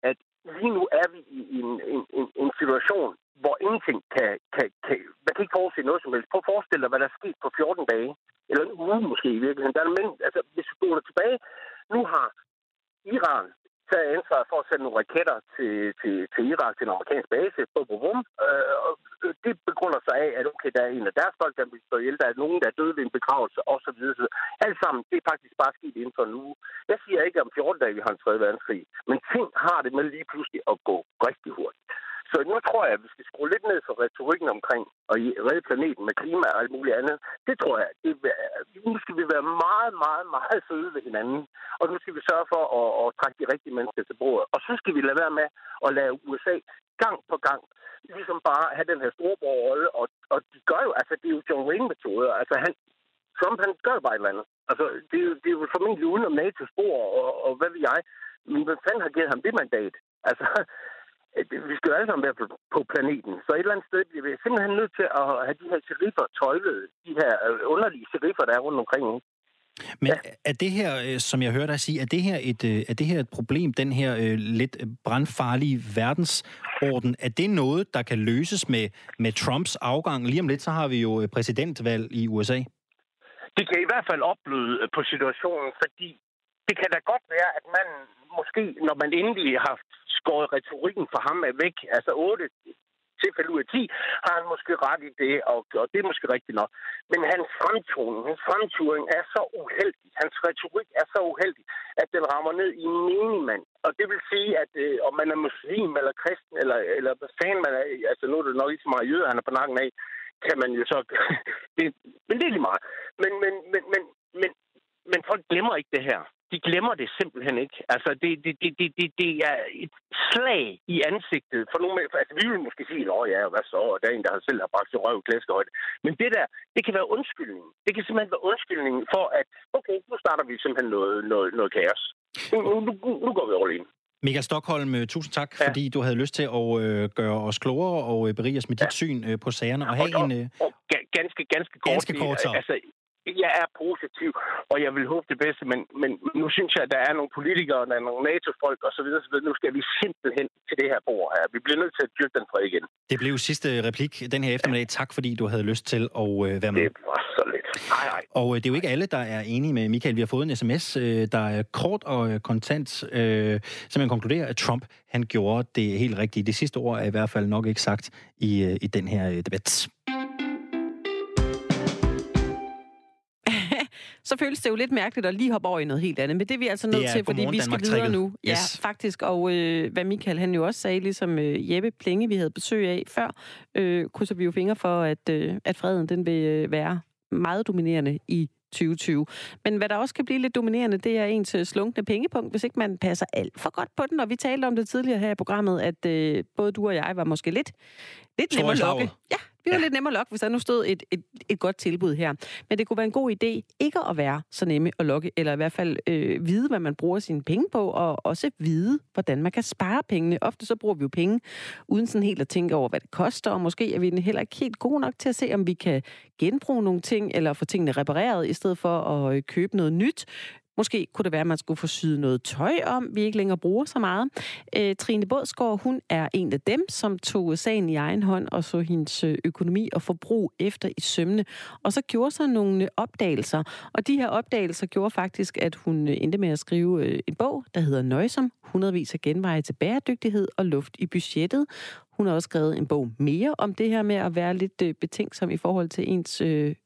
at lige nu er vi i en, en, en, en situation, hvor ingenting kan, kan, kan... Man kan ikke forudse noget som helst. Prøv at forestille dig, hvad der er sket på 14 dage. Eller en uge måske i virkeligheden. Der er, men, altså, hvis vi går tilbage, nu har Iran taget ansvar for at sende nogle raketter til, til, til Irak, til en amerikansk base, bum, bum, bum. Øh, og det begrunder sig af, at okay, der er en af deres folk, der bliver slået ihjel, der er nogen, der er døde ved en begravelse, osv. Alt sammen, det er faktisk bare sket inden for en uge. Jeg siger ikke om 14 dage, vi har en 3. verdenskrig, men ting har det med lige pludselig at gå rigtig hurtigt. Så nu tror jeg, at vi skal skrue lidt ned for retorikken omkring og redde planeten med klima og alt muligt andet. Det tror jeg. Det, nu skal vi være meget, meget, meget søde ved hinanden. Og nu skal vi sørge for at, at trække de rigtige mennesker til bordet. Og så skal vi lade være med at lade USA gang på gang ligesom bare have den her storebror-rolle. Og, og de gør jo, altså det er jo John Wayne-metoder. Altså han, Trump han gør bare et eller andet. Altså det, er jo- det er jo formentlig uden om NATO-spor og, og hvad ved jeg. Men hvad fanden har givet ham det mandat? Altså, vi skal jo alle sammen være på, på planeten. Så et eller andet sted bliver vi simpelthen nødt til at have de her seriffer tøjlet. De her øh, underlige seriffer, der er rundt omkring. Men ja. er det her, øh, som jeg hørte dig sige, er det her et, øh, er det her et problem, den her øh, lidt brandfarlige verdensorden, er det noget, der kan løses med, med Trumps afgang? Lige om lidt, så har vi jo præsidentvalg i USA. Det kan i hvert fald opbløde på situationen, fordi det kan da godt være, at man måske, når man endelig har skåret retorikken for ham er væk, altså 8 tilfælde ud af 10, har han måske ret i det, og, og det er måske rigtigt nok. Men hans fremtoning, hans fremturing er så uheldig, hans retorik er så uheldig, at den rammer ned i en menigmand. Og det vil sige, at øh, om man er muslim eller kristen, eller, eller hvad fanden man er, altså nu er det nok ikke så meget jøder, han er på nakken af, kan man jo så... (laughs) det, men det er lige meget. Men, men, men, men, men, men folk glemmer ikke det her. De glemmer det simpelthen ikke. Altså, det, det, det, det, det, det er et slag i ansigtet. For nogle, altså, vi vil måske sige, at ja, hvad så? Og der er en, der selv har bragt sin røv i Men det der, det kan være undskyldning. Det kan simpelthen være undskyldning for, at okay, nu starter vi simpelthen noget, noget, noget kaos. Nu, nu, nu, nu går vi over ind. Michael Stockholm, øh, tusind tak, ja. fordi du havde lyst til at øh, gøre os klogere og øh, berige os med dit ja. syn øh, på sagerne. Og, have og, en, øh, og, og ganske, ganske kort. Ganske kort så. Altså, jeg er positiv, og jeg vil håbe det bedste, men, men nu synes jeg, at der er nogle politikere, der er nogle NATO-folk osv. Nu skal vi simpelthen til det her bord her. Vi bliver nødt til at dyrke den fred igen. Det blev sidste replik den her eftermiddag. Tak, fordi du havde lyst til at øh, være med. Det var så lidt. Hej, hej. Og øh, det er jo ikke alle, der er enige med Michael. Vi har fået en sms, øh, der er kort og kontant, som man konkluderer, at Trump han gjorde det helt rigtige. Det sidste ord er i hvert fald nok ikke sagt i, i den her debat. Så føles det jo lidt mærkeligt at lige hoppe over i noget helt andet. Men det er vi altså nødt til, fordi vi skal videre nu. Yes. Ja, faktisk. Og øh, hvad Michael han jo også sagde, ligesom øh, Jeppe Plinge, vi havde besøg af før, øh, krydser vi jo fingre for, at, øh, at freden den vil øh, være meget dominerende i 2020. Men hvad der også kan blive lidt dominerende, det er ens øh, slunkne pengepunkt, hvis ikke man passer alt for godt på den. Og vi talte om det tidligere her i programmet, at øh, både du og jeg var måske lidt, lidt nemmere at lokke. Ja, vi var ja. lidt nemmere at lokke, hvis der nu stod et, et, et godt tilbud her. Men det kunne være en god idé ikke at være så nemme at lokke, eller i hvert fald øh, vide, hvad man bruger sine penge på, og også vide, hvordan man kan spare pengene. Ofte så bruger vi jo penge, uden sådan helt at tænke over, hvad det koster, og måske er vi heller ikke helt gode nok til at se, om vi kan genbruge nogle ting, eller få tingene repareret, i stedet for at øh, købe noget nyt. Måske kunne det være, at man skulle få syet noget tøj om, vi ikke længere bruger så meget. Øh, Trine Bådsgaard, hun er en af dem, som tog sagen i egen hånd og så hendes øh, økonomi og forbrug efter i sømne. Og så gjorde sig nogle øh, opdagelser. Og de her opdagelser gjorde faktisk, at hun øh, endte med at skrive en bog, der hedder Nøjsom. Hundredvis af genveje til bæredygtighed og luft i budgettet. Hun har også skrevet en bog mere om det her med at være lidt betænksom i forhold til ens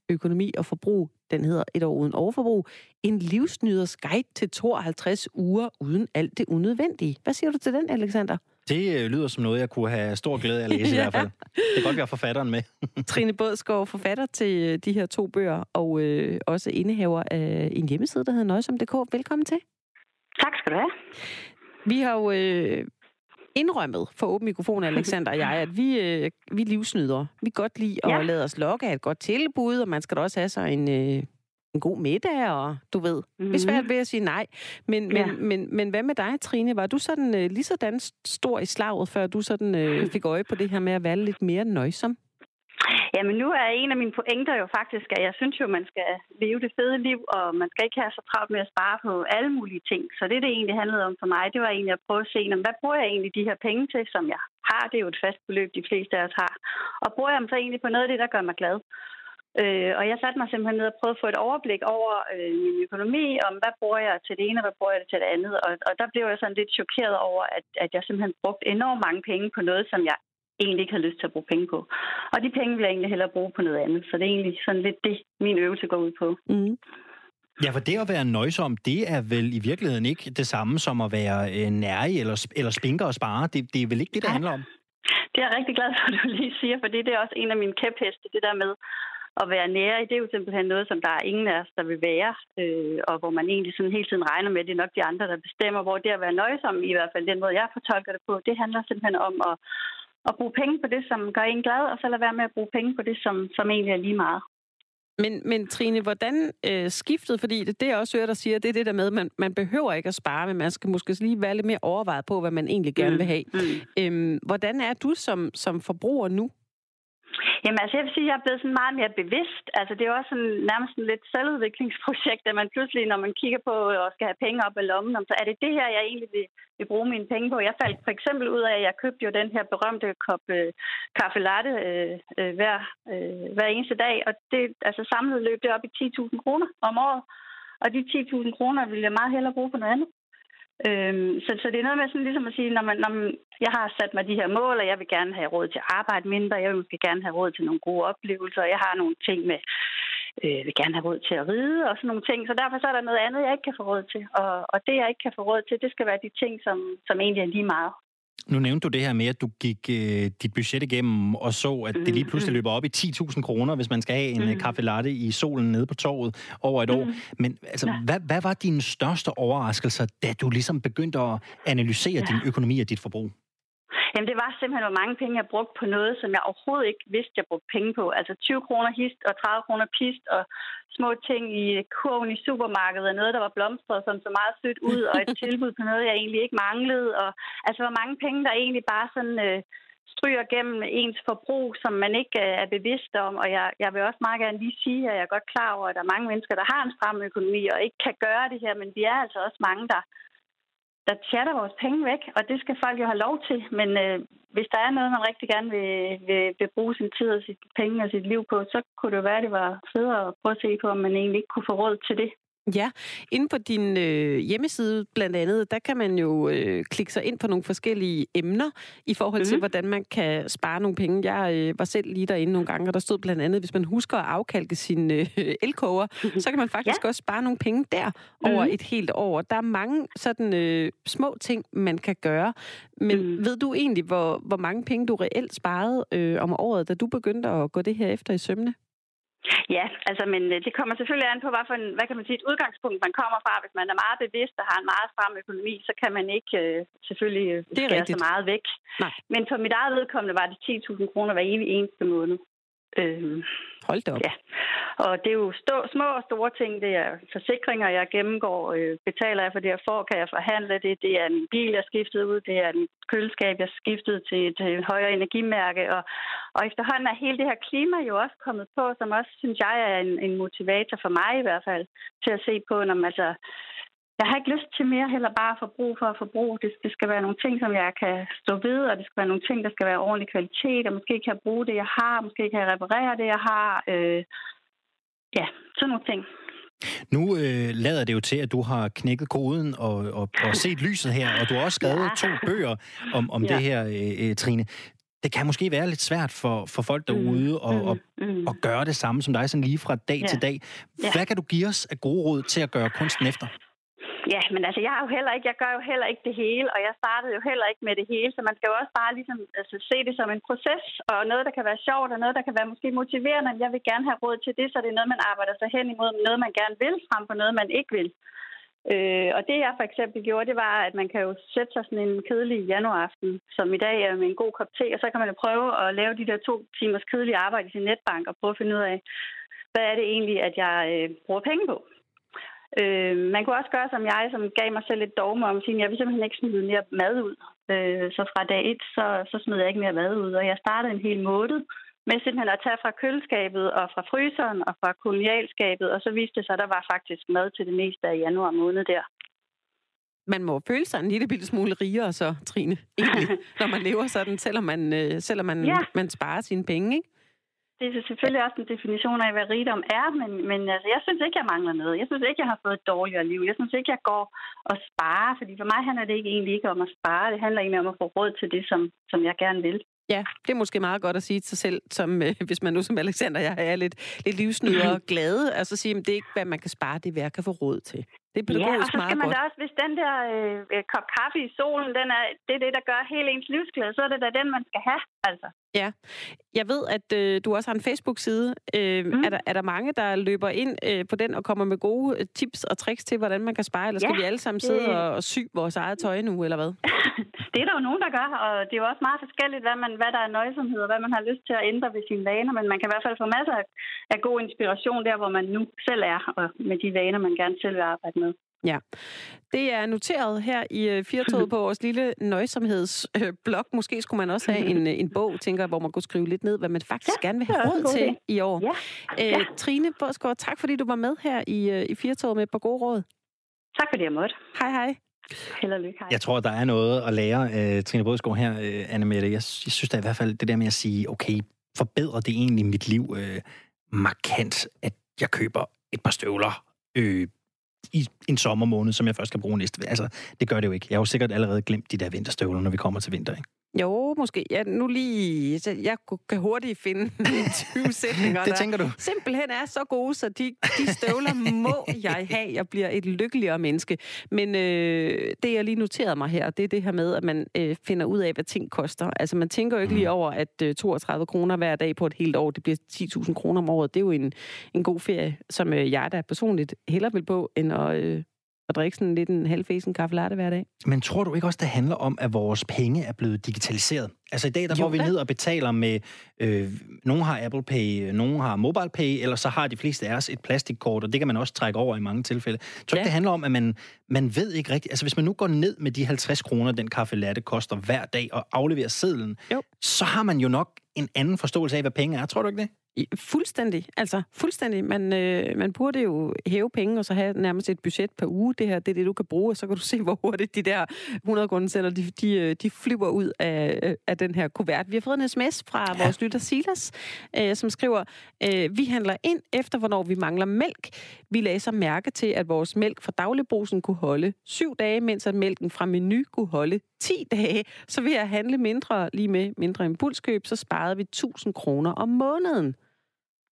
økonomi og forbrug. Den hedder Et år uden overforbrug. En livsnyders guide til 52 uger uden alt det unødvendige. Hvad siger du til den, Alexander? Det øh, lyder som noget, jeg kunne have stor glæde af at læse (laughs) ja. i hvert fald. Det kan godt være forfatteren med. (laughs) Trine Bådsgaard, forfatter til øh, de her to bøger, og øh, også indehaver af en hjemmeside, der hedder Nøjsom.dk. Velkommen til. Tak skal du have. Vi har jo øh, indrømmet for åben mikrofon, Alexander og jeg, at vi, øh, vi livsnyder. Vi kan godt lide at lade os lokke af et godt tilbud, og man skal da også have sig en, øh, en god middag, og du ved, mm-hmm. vi er svært ved at sige nej. Men, men, ja. men, men hvad med dig, Trine? Var du sådan øh, lige sådan stor i slaget, før du sådan øh, (laughs) fik øje på det her med at være lidt mere nøjsom? Jamen nu er en af mine pointer jo faktisk, at jeg synes jo, man skal leve det fede liv, og man skal ikke have så travlt med at spare på alle mulige ting. Så det, det egentlig handlede om for mig, det var egentlig at prøve at se, hvad bruger jeg egentlig de her penge til, som jeg har? Det er jo et fast beløb, de fleste af os har. Og bruger jeg dem så egentlig på noget af det, der gør mig glad? Øh, og jeg satte mig simpelthen ned og prøvede at få et overblik over øh, min økonomi, om hvad bruger jeg til det ene, og hvad bruger jeg til det andet. Og, og der blev jeg sådan lidt chokeret over, at, at jeg simpelthen brugte enormt mange penge på noget, som jeg egentlig ikke har lyst til at bruge penge på. Og de penge vil jeg egentlig hellere bruge på noget andet. Så det er egentlig sådan lidt det, min øvelse går ud på. Mm. Ja, for det at være nøjsom, det er vel i virkeligheden ikke det samme som at være øh, nærig eller, eller spinker og spare. Det, det er vel ikke det, det handler om? Det er jeg rigtig glad for, at (laughs) du lige siger, for det, det er også en af mine kæpheste, det der med at være nære. Det er jo simpelthen noget, som der er ingen af os, der vil være, øh, og hvor man egentlig sådan hele tiden regner med, at det er nok de andre, der bestemmer, hvor det at være nøjsom, i hvert fald den måde, jeg fortolker det på, det handler simpelthen om at, at bruge penge på det, som gør en glad, og så lade være med at bruge penge på det, som, som egentlig er lige meget. Men, men Trine, hvordan øh, skiftet, fordi det, det jeg også hører dig siger, det er det der med, at man, man behøver ikke at spare, men man skal måske lige være lidt mere overvejet på, hvad man egentlig gerne vil have. Mm. Øhm, hvordan er du som, som forbruger nu? Jamen altså, jeg vil sige, at jeg er blevet sådan meget mere bevidst. Altså, det er også sådan, nærmest en lidt selvudviklingsprojekt, at man pludselig, når man kigger på og skal have penge op i lommen, om, så er det det her, jeg egentlig vil, vil bruge mine penge på. Jeg faldt for eksempel ud af, at jeg købte jo den her berømte kop øh, kaffe latte øh, øh, hver, øh, hver eneste dag, og det altså samlet løb det op i 10.000 kroner om året. Og de 10.000 kroner ville jeg meget hellere bruge på noget andet. Øhm, så, så det er noget med sådan ligesom at sige, når, man, når man, jeg har sat mig de her mål, og jeg vil gerne have råd til at arbejde mindre, jeg vil måske gerne have råd til nogle gode oplevelser, og jeg har nogle ting med, øh, vil gerne have råd til at ride og sådan nogle ting. Så derfor så er der noget andet, jeg ikke kan få råd til. Og, og det, jeg ikke kan få råd til, det skal være de ting, som, som egentlig er lige meget. Nu nævnte du det her med, at du gik øh, dit budget igennem og så, at det lige pludselig løber op i 10.000 kroner, hvis man skal have en mm. kaffe latte i solen nede på torvet over et mm. år. Men altså, ja. hvad, hvad var dine største overraskelser, da du ligesom begyndte at analysere ja. din økonomi og dit forbrug? Jamen, det var simpelthen, hvor mange penge jeg brugte på noget, som jeg overhovedet ikke vidste, jeg brugte penge på. Altså 20 kroner hist og 30 kroner pist og små ting i kurven i supermarkedet, og noget, der var blomstret, som så meget sødt ud, og et (laughs) tilbud på noget, jeg egentlig ikke manglede. Og, altså, hvor mange penge, der egentlig bare sådan... Øh, stryger gennem ens forbrug, som man ikke øh, er bevidst om. Og jeg, jeg vil også meget gerne lige sige, at jeg er godt klar over, at der er mange mennesker, der har en stram økonomi og ikke kan gøre det her, men vi er altså også mange, der, der chatter vores penge væk, og det skal folk jo have lov til. Men øh, hvis der er noget, man rigtig gerne vil, vil, vil bruge sin tid og sit penge og sit liv på, så kunne det være, at det var federe at prøve at se på, om man egentlig ikke kunne få råd til det. Ja, inde på din øh, hjemmeside blandt andet, der kan man jo øh, klikke sig ind på nogle forskellige emner i forhold til, mm. hvordan man kan spare nogle penge. Jeg øh, var selv lige derinde nogle gange, og der stod blandt andet, hvis man husker at afkalke sin øh, (laughs) elkoger, så kan man faktisk ja. også spare nogle penge der over mm. et helt år. Der er mange sådan øh, små ting, man kan gøre. Men mm. ved du egentlig, hvor, hvor mange penge du reelt sparede øh, om året, da du begyndte at gå det her efter i sømne? Ja, altså, men øh, det kommer selvfølgelig an på, hvad, for en, hvad kan man sige, et udgangspunkt, man kommer fra. Hvis man er meget bevidst og har en meget stram økonomi, så kan man ikke øh, selvfølgelig det er skære så meget væk. Nej. Men for mit eget vedkommende var det 10.000 kroner hver evig eneste måned. Øhm, Hold da op. Ja. Og det er jo stå, små og store ting. Det er forsikringer, jeg gennemgår. Øh, betaler jeg for det, jeg får? Kan jeg forhandle det? Det er min bil, jeg skiftede ud. Det er mit køleskab, jeg skiftede til et, et højere energimærke. Og, og efterhånden er hele det her klima jo også kommet på, som også, synes jeg, er en, en motivator for mig i hvert fald, til at se på, når man altså jeg har ikke lyst til mere heller bare at forbruge for at forbruge. Det, det skal være nogle ting, som jeg kan stå ved, og det skal være nogle ting, der skal være ordentlig kvalitet, og måske kan jeg bruge det, jeg har, måske kan jeg reparere det, jeg har. Øh, ja, sådan nogle ting. Nu øh, lader det jo til, at du har knækket koden og, og, og set lyset her, og du har også (laughs) skrevet ja. to bøger om, om ja. det her, øh, øh Trine. Det kan måske være lidt svært for, for folk derude mm, at, mm, mm. at gøre det samme som dig, sådan lige fra dag ja. til dag. Hvad ja. kan du give os af gode råd til at gøre kunsten efter? Ja, men altså, jeg, er jo heller ikke, jeg gør jo heller ikke det hele, og jeg startede jo heller ikke med det hele, så man skal jo også bare ligesom, altså, se det som en proces, og noget, der kan være sjovt, og noget, der kan være måske motiverende. Jeg vil gerne have råd til det, så det er noget, man arbejder sig hen imod, noget, man gerne vil, frem for noget, man ikke vil. Øh, og det jeg for eksempel gjorde, det var, at man kan jo sætte sig sådan en kedelig januaraften, som i dag er med en god kop te, og så kan man jo prøve at lave de der to timers kedelige arbejde i sin netbank og prøve at finde ud af, hvad er det egentlig, at jeg øh, bruger penge på. Øh, man kunne også gøre som jeg, som gav mig selv et dogme om at sige, at jeg vil simpelthen ikke smide mere mad ud. Øh, så fra dag et, så, så smed jeg ikke mere mad ud. Og jeg startede en hel måned med simpelthen at tage fra køleskabet og fra fryseren og fra kolonialskabet, og så viste det sig, at der var faktisk mad til det meste af januar måned der. Man må føle sig en lille smule rigere så, Trine, egentlig, (laughs) når man lever sådan, selvom man, øh, selvom man, ja. man sparer sine penge, ikke? Det er selvfølgelig også en definition af, hvad rigdom er, men, men altså, jeg synes ikke, jeg mangler noget. Jeg synes ikke, jeg har fået et dårligere liv. Jeg synes ikke, jeg går og sparer, fordi for mig handler det ikke egentlig ikke om at spare. Det handler egentlig om at få råd til det, som, som jeg gerne vil. Ja, det er måske meget godt at sige til sig selv, som, øh, (laughs) hvis man nu som Alexander jeg er lidt, lidt livsnyder og (clears throat) glade, altså sige, at det er ikke, hvad man kan spare, det er, hvad jeg kan få råd til. Det er pædagogisk ja, og så skal man da også, hvis den der øh, kop kaffe i solen, den er, det er det, der gør hele ens livsglæde, så er det da den, man skal have, altså. Ja. Jeg ved, at øh, du også har en Facebook-side. Øh, mm. er, der, er der mange, der løber ind øh, på den og kommer med gode øh, tips og tricks til, hvordan man kan spare? Eller skal ja, vi alle sammen sidde det... og, og sy vores eget tøj nu, eller hvad? (laughs) det er der jo nogen, der gør, og det er jo også meget forskelligt, hvad, man, hvad der er nøjsomhed, og hvad man har lyst til at ændre ved sine vaner. Men man kan i hvert fald få masser af, af god inspiration der, hvor man nu selv er, og med de vaner, man gerne selv vil arbejde. Ja, det er noteret her i øh, Firtoget på vores lille nøjsomhedsblog. Måske skulle man også have en, øh, en bog, tænker jeg, hvor man kunne skrive lidt ned, hvad man faktisk ja, gerne vil have råd til i år. Ja. Øh, Trine Båsgaard, tak fordi du var med her i, i Firtoget med et par gode råd. Tak fordi jeg måtte. Hej hej. Held og lykke. Hej. Jeg tror, der er noget at lære, uh, Trine Bådsgaard her, uh, Anne Mette. Jeg, jeg synes da i hvert fald, det der med at sige, okay, forbedrer det egentlig mit liv uh, markant, at jeg køber et par støvler øh, i en sommermåned, som jeg først skal bruge næste. Altså, det gør det jo ikke. Jeg har jo sikkert allerede glemt de der vinterstøvler, når vi kommer til vinter, ikke? Jo, måske. Ja, nu lige... Jeg kan hurtigt finde (laughs) 20 sætninger, Det tænker du? simpelthen er så gode, så de, de støvler må jeg have. Jeg bliver et lykkeligere menneske. Men øh, det, jeg lige noterede mig her, det er det her med, at man øh, finder ud af, hvad ting koster. Altså, man tænker jo ikke lige over, at øh, 32 kroner hver dag på et helt år, det bliver 10.000 kroner om året. Det er jo en, en god ferie, som øh, jeg da personligt hellere vil på, end at, øh, at drikke sådan lidt en halvfesen kaffe latte hver dag. Men tror du ikke også, det handler om, at vores penge er blevet digitaliseret? Altså i dag, der Jo går vi ned og betaler med... Øh, nogen har Apple Pay, nogen har Mobile Pay, eller så har de fleste af os et plastikkort, og det kan man også trække over i mange tilfælde. Jeg tror ikke, Ja. det handler om, at man, man ved ikke rigtigt... Altså hvis man nu går ned med de 50 kroner, den kaffe latte koster hver dag, og afleverer sedlen, Jo. så har man jo nok en anden forståelse af, hvad penge er. Tror du ikke det? Fuldstændig. Altså, fuldstændig. Man, øh, man burde jo hæve penge, og så have nærmest et budget per uge. Det her, det er det, du kan bruge, og så kan du (laughs) se, hvor hurtigt de der 100 grundsætter, de, de, øh, de flyver ud af, øh, af den her kuvert. Vi har fået en sms fra ja. vores lytter Silas, øh, som skriver, øh, vi handler ind efter, hvornår vi mangler mælk. Vi lagde så mærke til, at vores mælk fra dagligbrusen kunne holde syv dage, mens at mælken fra menu kunne holde 10 dage. Så ved at handle mindre, lige med mindre impulskøb, så sparede vi 1000 kroner om måneden.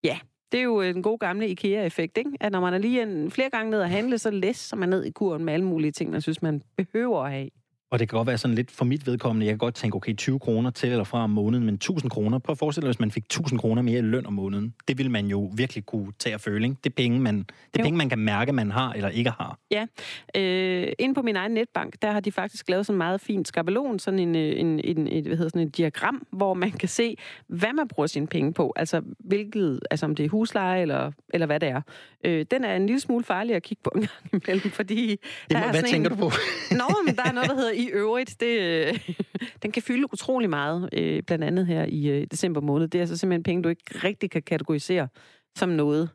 Ja, det er jo øh, en god gamle IKEA-effekt, ikke? At når man er lige en, flere gange ned og handle, så læser man ned i kuren med alle mulige ting, man synes, man behøver at have. Og det kan godt være sådan lidt for mit vedkommende. Jeg kan godt tænke, okay, 20 kroner til eller fra om måneden, men 1000 kroner. Prøv at forestille dig, hvis man fik 1000 kroner mere i løn om måneden. Det ville man jo virkelig kunne tage at føle, ikke? Det er penge, man, det er Jo. penge, man kan mærke, man har eller ikke har. Ja, øh, inde på min egen netbank, der har de faktisk lavet sådan en meget fin skabelon, sådan en, øh, en, en et, hvad hedder sådan et diagram, hvor man kan se, hvad man bruger sine penge på. Altså, hvilket, altså om det er husleje eller, eller hvad det er. Øh, den er en lille smule farlig at kigge på en gang imellem, fordi... Det, der må, er hvad sådan tænker en, du på? Nå, men der er noget, der hedder i øvrigt. Det, øh, (laughs) den kan fylde utrolig meget, øh, blandt andet her i øh, december måned. Det er altså simpelthen penge, du ikke rigtig kan kategorisere som noget.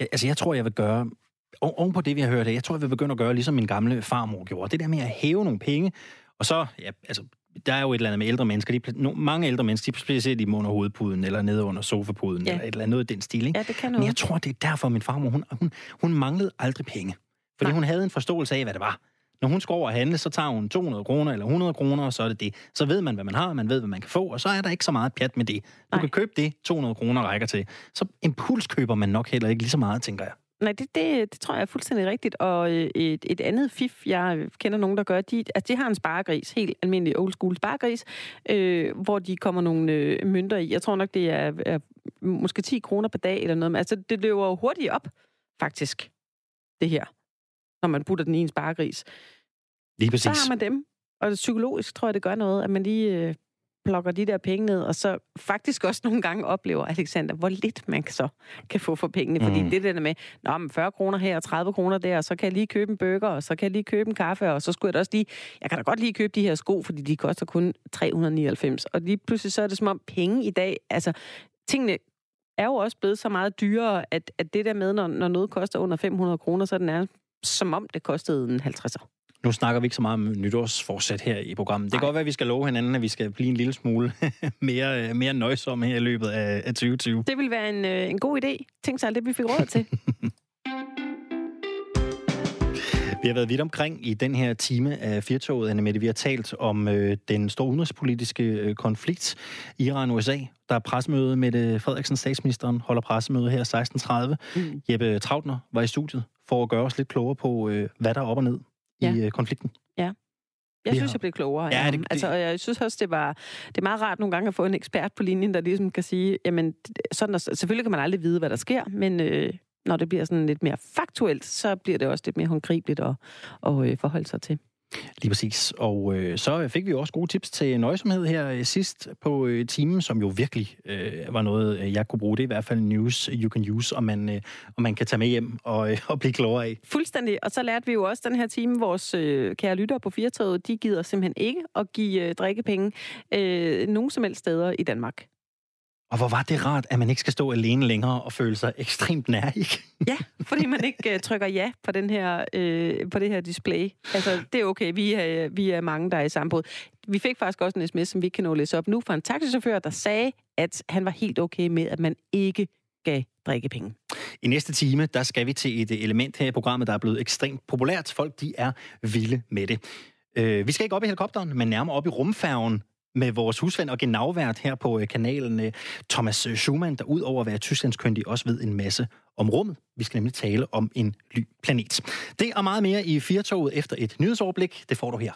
Ja, altså, jeg tror, jeg vil gøre... Oven på det, vi har hørt her, jeg tror, jeg vil begynde at gøre, ligesom min gamle farmor gjorde. Det der med at hæve nogle penge, og så, ja, altså, der er jo et eller andet med ældre mennesker. De, no, mange ældre mennesker, de placerer de dem under hovedpuden, eller nede under sofapuden, Ja. eller et eller andet i den stil, ikke? Ja, det kan Men jeg tror, det er derfor, min farmor, hun, hun, hun manglede aldrig penge. Fordi Nej. hun havde en forståelse af, hvad det var. Når hun skal over og handle, så tager hun 200 kroner eller 100 kroner, og så er det det. Så ved man, hvad man har, man ved, hvad man kan få, og så er der ikke så meget pjat med det. Du Nej. kan købe det, 200 kroner rækker til. Så impulskøber man nok heller ikke lige så meget, tænker jeg. Nej, det, det, det tror jeg er fuldstændig rigtigt. Og øh, et, et andet fif, jeg kender nogen, der gør, de, altså, de har en sparegris, helt almindelig old school sparegris, øh, hvor de kommer nogle øh, mønter i. Jeg tror nok, det er, er måske 10 kroner per dag eller noget. Men altså, det løber jo hurtigt op, faktisk, det her, når man putter den i en sparegris. Lige Så præcis. har man dem. Og psykologisk tror jeg, det gør noget, at man lige øh, plukker de der penge ned, og så faktisk også (laughs) nogle gange oplever, Alexander, hvor lidt man så kan få for pengene. Fordi Mm. det der med, Nå, men 40 kroner her og 30 kroner der, og så kan jeg lige købe en burger, og så kan jeg lige købe en kaffe, og så skulle jeg da også lige... Jeg kan da godt lige købe de her sko, fordi de koster kun 399. Og lige pludselig så er det som om penge i dag... Altså, tingene er jo også blevet så meget dyrere, at, at det der med, når, når noget koster under 500 kroner, så er den er som om det kostede en 50'er. Nu snakker vi ikke så meget om nytårsforsæt her i programmet. Det kan Nej. godt være, at vi skal love hinanden, at vi skal blive en lille smule (laughs) mere, øh, mere nøjsomme her i løbet af, af 2020. Det ville være en, øh, en god idé. Tænk sig alt det, vi fik råd til. (laughs) Vi har været vidt omkring i den her time af Firtoget, Anne Mette. Vi har talt om øh, den store udenrigspolitiske øh, konflikt Iran-USA. Der er pressemøde med Frederiksen, statsministeren, holder pressemøde her 16.30. Mm. Jeppe Trautner var i studiet for at gøre os lidt klogere på, øh, hvad der er op og ned Ja. i øh, konflikten. Jeg Vi synes, jeg blev klogere. Ja, ham. det- det- Altså, og jeg synes også, det var det er meget rart nogle gange at få en ekspert på linjen, der ligesom kan sige, jamen, sådan, og, selvfølgelig kan man aldrig vide, hvad der sker, men øh, når det bliver sådan lidt mere faktuelt, så bliver det også lidt mere håndgribeligt at, at øh, forholde sig til. Lige præcis. Og øh, så fik vi også gode tips til nøjsomhed her øh, sidst på øh, timen, som jo virkelig øh, var noget, øh, jeg kunne bruge. Det er i hvert fald news you can use, og man, øh, og man kan tage med hjem og, øh, og blive klogere af. Fuldstændig. Og så lærte vi jo også den her time, vores øh, kære lyttere på Firtoget, de gider simpelthen ikke at give øh, drikkepenge øh, nogen som helst steder i Danmark. Og hvor var det rart, at man ikke skal stå alene længere og føle sig ekstremt nærige. Ja, fordi man ikke uh, trykker ja på, den her, uh, på det her display. Altså, det er okay. Vi er, vi er mange, der er i samme båd. Vi fik faktisk også en sms, som vi ikke kan nå at læse op nu, fra en taxichauffør, der sagde, at han var helt okay med, at man ikke gav drikkepenge. I næste time, der skal vi til et element her i programmet, der er blevet ekstremt populært. Folk, de er vilde med det. Uh, vi skal ikke op i helikopteren, men nærmere op i rumfærgen, med vores husvand og genavvært her på øh, kanalen, øh, Thomas øh, Schumann, der ud over at være tysklandskyndig også ved en masse om rummet. Vi skal nemlig tale om en ny planet. Det og meget mere i Firtoget efter et nyhedsoverblik. Det får du her.